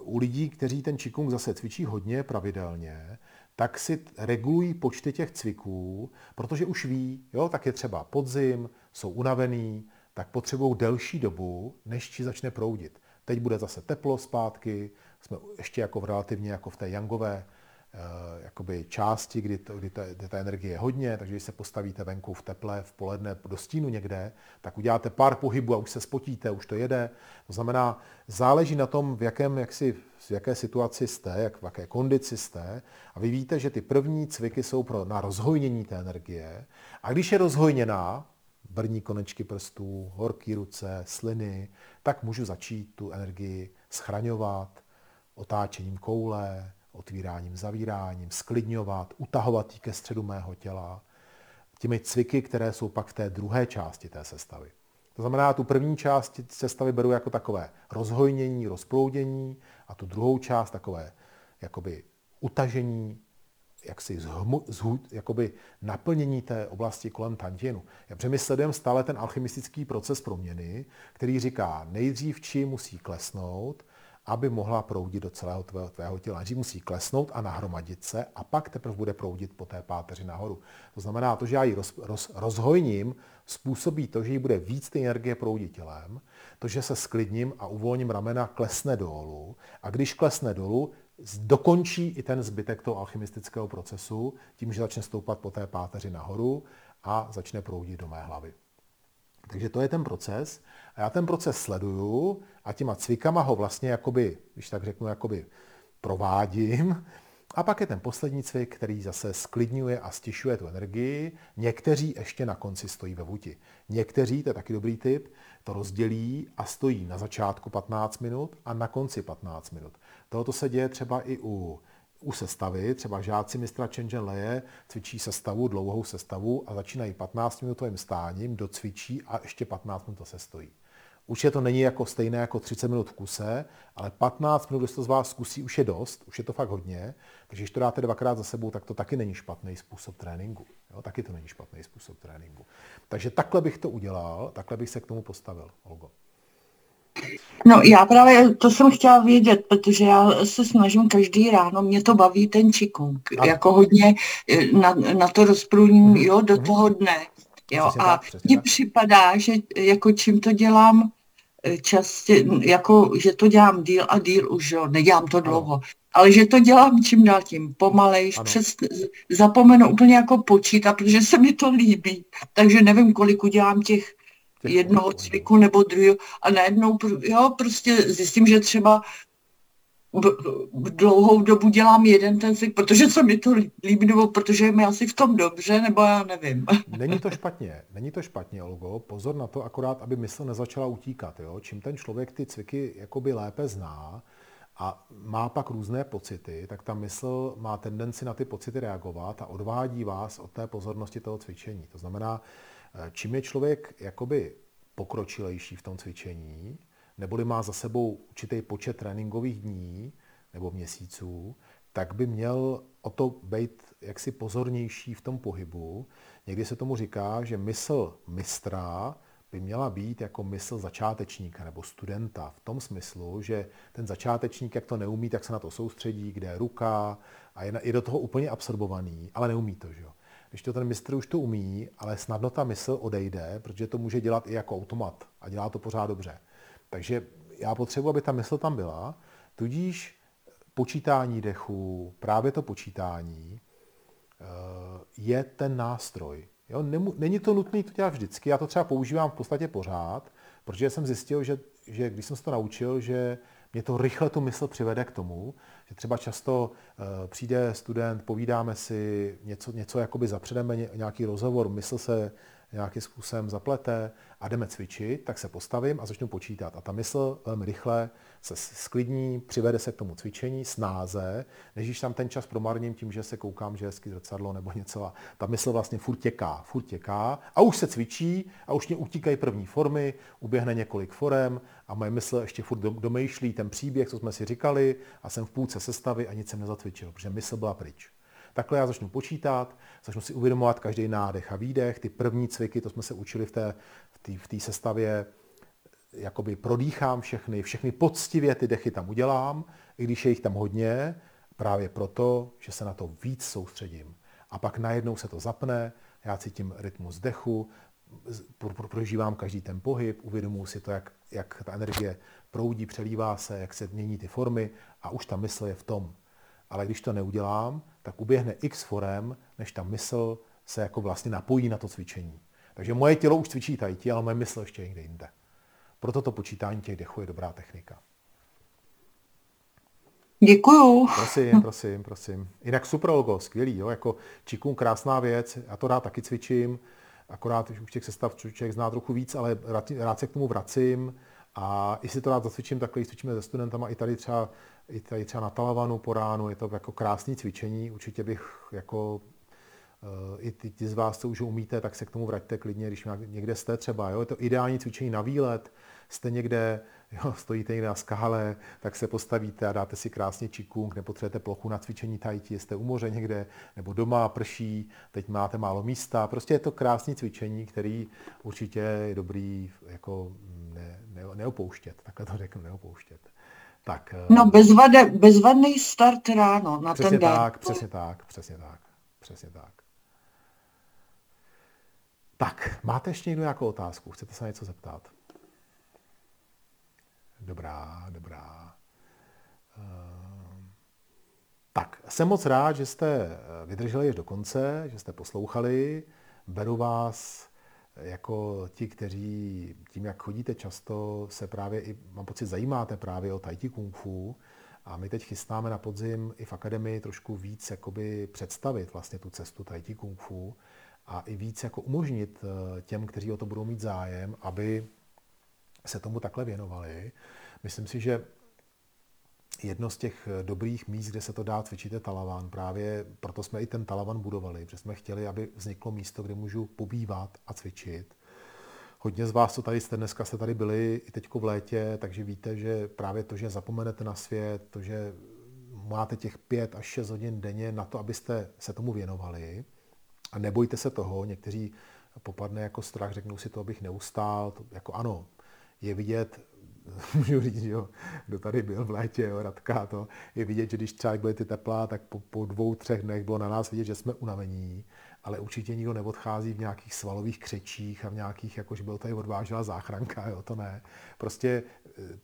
u lidí, kteří ten Qigong zase cvičí hodně pravidelně, tak si regulují počty těch cviků, protože už ví, jo, tak je třeba podzim, jsou unavený, tak potřebují delší dobu, než či začne proudit. Teď bude zase teplo zpátky, jsme ještě jako v relativně jako v té jangové Eh, jakoby části, kdy, to, kdy, ta, kdy ta energie je hodně, takže když se postavíte venku v teple, v poledne do stínu někde, tak uděláte pár pohybů a už se spotíte, už to jede. To znamená, záleží na tom, v, jakém, jak si, v jaké situaci jste, jak, v jaké kondici jste. A vy víte, že ty první cviky jsou pro, na rozhojnění té energie. A když je rozhojněná, brní konečky prstů, horký ruce, sliny, tak můžu začít tu energii schraňovat otáčením koule, otvíráním, zavíráním, sklidňovat, utahovat ji ke středu mého těla, těmi cviky, které jsou pak v té druhé části té sestavy. To znamená, tu první část sestavy beru jako takové rozhojnění, rozproudění a tu druhou část takové jakoby utažení, jaksi zhmu, zhu, jakoby naplnění té oblasti kolem tantienu. Já přemysledujeme stále ten alchymistický proces proměny, který říká, nejdřív či musí klesnout, aby mohla proudit do celého tvého, tvého těla. Nejdřív musí klesnout a nahromadit se a pak teprve bude proudit po té páteři nahoru. To znamená, to, že já ji roz, roz, rozhojním, způsobí to, že jí bude víc té energie proudit tělem, to, že se sklidním a uvolním ramena, klesne dolů a když klesne dolů, dokončí i ten zbytek toho alchymistického procesu tím, že začne stoupat po té páteři nahoru a začne proudit do mé hlavy. Takže to je ten proces. A já ten proces sleduju a těma cvikama ho vlastně jakoby, když tak řeknu, jakoby provádím. A pak je ten poslední cvik, který zase sklidňuje a stišuje tu energii. Někteří ještě na konci stojí ve vuti. Někteří, to je taky dobrý tip, to rozdělí a stojí na začátku 15 minut a na konci 15 minut. Tohoto se děje třeba i u, u sestavy, třeba žáci mistra Chenjen Leje cvičí sestavu, dlouhou sestavu a začínají 15-minutovým stáním, docvičí a ještě 15 minut se stojí. Už je to není jako stejné jako 30 minut v kuse, ale 15 minut, když to z vás zkusí, už je dost, už je to fakt hodně. Takže když to dáte dvakrát za sebou, tak to taky není špatný způsob tréninku. Jo, taky to není špatný způsob tréninku. Takže takhle bych to udělal, takhle bych se k tomu postavil, Olgo. No já právě to jsem chtěla vědět, protože já se snažím každý ráno, mě to baví ten čikung, jako hodně eh, na, na to rozprůním, mm-hmm. jo, do mm-hmm. toho dne. Jo, a mně připadá, že jako čím to dělám eh, častě, jako že to dělám díl a díl už, jo, nedělám to dlouho, ano. ale že to dělám čím dál tím pomalejš, přes, zapomenu úplně jako počítat, protože se mi to líbí, takže nevím, kolik udělám těch jednoho cviku nebo druhého a najednou, jo, prostě zjistím, že třeba dlouhou dobu dělám jeden ten cvik, protože se mi to líbí, nebo protože je mi asi v tom dobře, nebo já nevím. Není to špatně, není to špatně, Olgo. Pozor na to akorát, aby mysl nezačala utíkat. Jo? Čím ten člověk ty cviky jakoby lépe zná a má pak různé pocity, tak ta mysl má tendenci na ty pocity reagovat a odvádí vás od té pozornosti toho cvičení. To znamená, eh, čím je člověk jakoby pokročilejší v tom cvičení, neboli má za sebou určitý počet tréninkových dní nebo měsíců, tak by měl o to být jaksi pozornější v tom pohybu. Někdy se tomu říká, že mysl mistra by měla být jako mysl začátečníka nebo studenta v tom smyslu, že ten začátečník, jak to neumí, tak se na to soustředí, kde je ruka a je, je do toho úplně absorbovaný, ale neumí to. Že jo? Když to ten mistr už to umí, ale snadno ta mysl odejde, protože to může dělat i jako automat a dělá to pořád dobře. Takže já potřebuji, aby ta mysl tam byla, tudíž počítání dechu, právě to počítání, eh, je ten nástroj. Jo, není to nutné to dělat vždycky, já to třeba používám v podstatě pořád, protože jsem zjistil, že, že když jsem se to naučil, že mě to rychle tu mysl přivede k tomu, že třeba často uh, přijde student, povídáme si, něco, něco jakoby zapředeme, nějaký rozhovor, mysl se nějakým způsobem zaplete a jdeme cvičit, tak se postavím a začnu počítat. A ta mysl velmi rychle se sklidní, přivede se k tomu cvičení snáze, než když tam ten čas promarním tím, že se koukám, že je hezky zrcadlo nebo něco. A ta mysl vlastně furt těká, furt těká a už se cvičí a už mě utíkají první formy, uběhne několik forem a moje mysl ještě furt domýšlí ten příběh, co jsme si říkali a jsem v půlce sestavy a nic jsem nezacvičil, protože mysl byla pryč. Takhle já začnu počítat, začnu si uvědomovat každý nádech a výdech. Ty první cviky, to jsme se učili v té, v té, sestavě, jakoby prodýchám všechny, všechny poctivě ty dechy tam udělám, i když je jich tam hodně, právě proto, že se na to víc soustředím. A pak najednou se to zapne, já cítím rytmus dechu, prožívám každý ten pohyb, uvědomuji si to, jak, jak ta energie proudí, přelívá se, jak se mění ty formy a už ta mysl je v tom. Ale když to neudělám, tak uběhne x forem, než ta mysl se jako vlastně napojí na to cvičení. Takže moje tělo už cvičí tajti, ale moje mysl ještě někde jinde. Proto to počítání těch dechů je dobrá technika. Děkuju. Prosím, prosím, prosím. Jinak super logo, skvělý, jo, jako čikun krásná věc, já to rád taky cvičím. akorát už těch sestav člověk zná trochu víc, ale rád, rád se k tomu vracím a i si to rád zacvičím, takhle cvičíme se studentama i tady třeba, i tady třeba na Talavanu po ránu, je to jako krásné cvičení, určitě bych jako eh, i ty, ty z vás, co už umíte, tak se k tomu vraťte klidně, když někde jste třeba. Jo? Je to ideální cvičení na výlet, jste někde, jo, stojíte někde na skále, tak se postavíte a dáte si krásně čikung, nepotřebujete plochu na cvičení tajti, jste u moře někde, nebo doma prší, teď máte málo místa. Prostě je to krásné cvičení, který určitě je dobrý jako ne, ne, neopouštět, takhle to řeknu, neopouštět. Tak, no eh, bezvade, bezvadný start ráno na přesně ten den. Tak, přesně tak, přesně tak, přesně tak. Tak, máte ještě někdo nějakou otázku? Chcete se něco zeptat? Dobrá, dobrá. Ehm, tak, jsem moc rád, že jste eh, vydrželi až do konce, že jste poslouchali. Beru vás jako ti, kteří tím, jak chodíte často, se právě i, mám pocit, zajímáte právě o tai kung fu. A my teď chystáme na podzim i v akademii trošku víc jakoby představit vlastně tu cestu tai kung fu a i víc jako umožnit eh, těm, kteří o to budou mít zájem, aby se tomu takhle věnovali. Myslím si, že jedno z těch dobrých míst, kde se to dá cvičit, je Talavan. Právě proto jsme i ten Talavan budovali, protože jsme chtěli, aby vzniklo místo, kde můžu pobývat a cvičit. Hodně z vás, co tady jste dneska, jste tady byli i teď v létě, takže víte, že právě to, že zapomenete na svět, to, že máte těch pět až šest hodin denně na to, abyste se tomu věnovali. A nebojte se toho, někteří popadne jako strach, řeknou si to, abych neustál. To, jako ano, je vidět, můžu říct, jo, kdo tady byl v létě, jo, Radka, to je vidět, že když třeba byly ty teplá, tak po, po dvou, třech dnech bylo na nás vidět, že jsme unavení, ale určitě nikdo neodchází v nějakých svalových křečích a v nějakých, jakož byl tady odvážela záchranka, jo, to ne. Prostě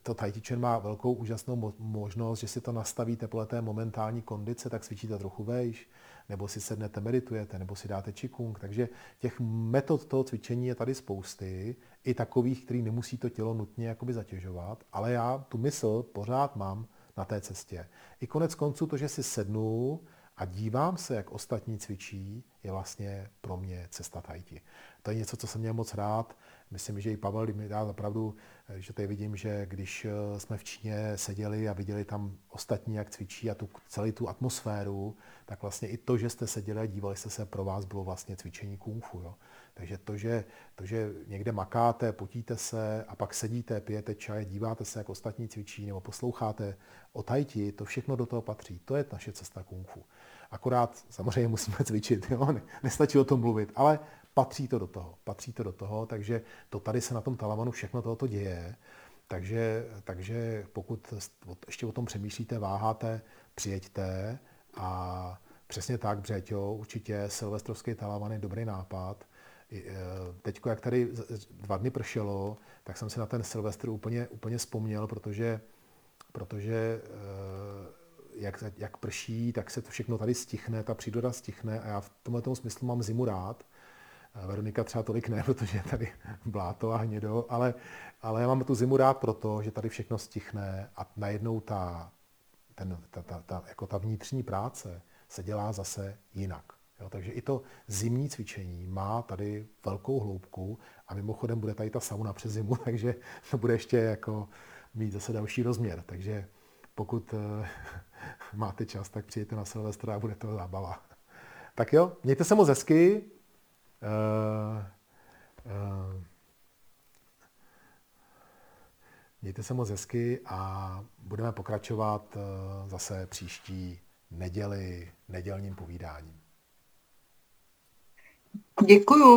to tajtičen má velkou úžasnou možnost, že si to nastavíte podle té momentální kondice, tak cvičíte trochu vejš, nebo si sednete, meditujete, nebo si dáte čikung. Takže těch metod toho cvičení je tady spousty, i takových, který nemusí to tělo nutně jakoby zatěžovat, ale já tu mysl pořád mám na té cestě. I konec konců to, že si sednu a dívám se, jak ostatní cvičí, je vlastně pro mě cesta tajti. To je něco, co jsem měl moc rád. Myslím, že i Pavel mi dá zapravdu, že tady vidím, že když eh, jsme v Číně seděli a viděli tam ostatní, jak cvičí a tu, celý tu atmosféru, tak vlastně i to, že jste seděli a dívali jste se, pro vás bylo vlastně cvičení kung fu. Jo. Takže to že, to, že někde makáte, potíte se a pak sedíte, pijete čaj, díváte se, jak ostatní cvičí nebo posloucháte o tajti, to všechno do toho patří. To je naše cesta kung fu. Akorát samozřejmě musíme cvičit, jo? nestačí o tom mluvit, ale patří to do toho. Patří to do toho, takže to tady se na tom talavanu všechno tohoto děje. Takže, takže pokud ještě o tom přemýšlíte, váháte, přijeďte a přesně tak, Břeťo, určitě silvestrovský talavan je dobrý nápad. E, Teď, jak tady dva dny pršelo, tak jsem si na ten Silvestr úplně, úplně vzpomněl, protože, protože e, jak, jak prší, tak se to všechno tady stichne, ta příroda stichne a já v tomhle smyslu mám zimu rád. Veronika třeba tolik ne, protože je tady bláto a hnědo, ale, ale já mám tu zimu rád proto, že tady všechno stichne a najednou ta, ten, ta, ta, ta, jako ta vnitřní práce se dělá zase jinak. Jo, takže i to zimní cvičení má tady velkou hloubku a mimochodem bude tady ta sauna přes zimu, takže to bude ještě jako mít zase další rozměr. Takže pokud uh, máte čas, tak přijďte na Silvestra a bude to zábava. Tak jo, mějte se moc hezky. Uh, uh, mějte se moc hezky a budeme pokračovat uh, zase příští neděli nedělním povídáním. Děkuju.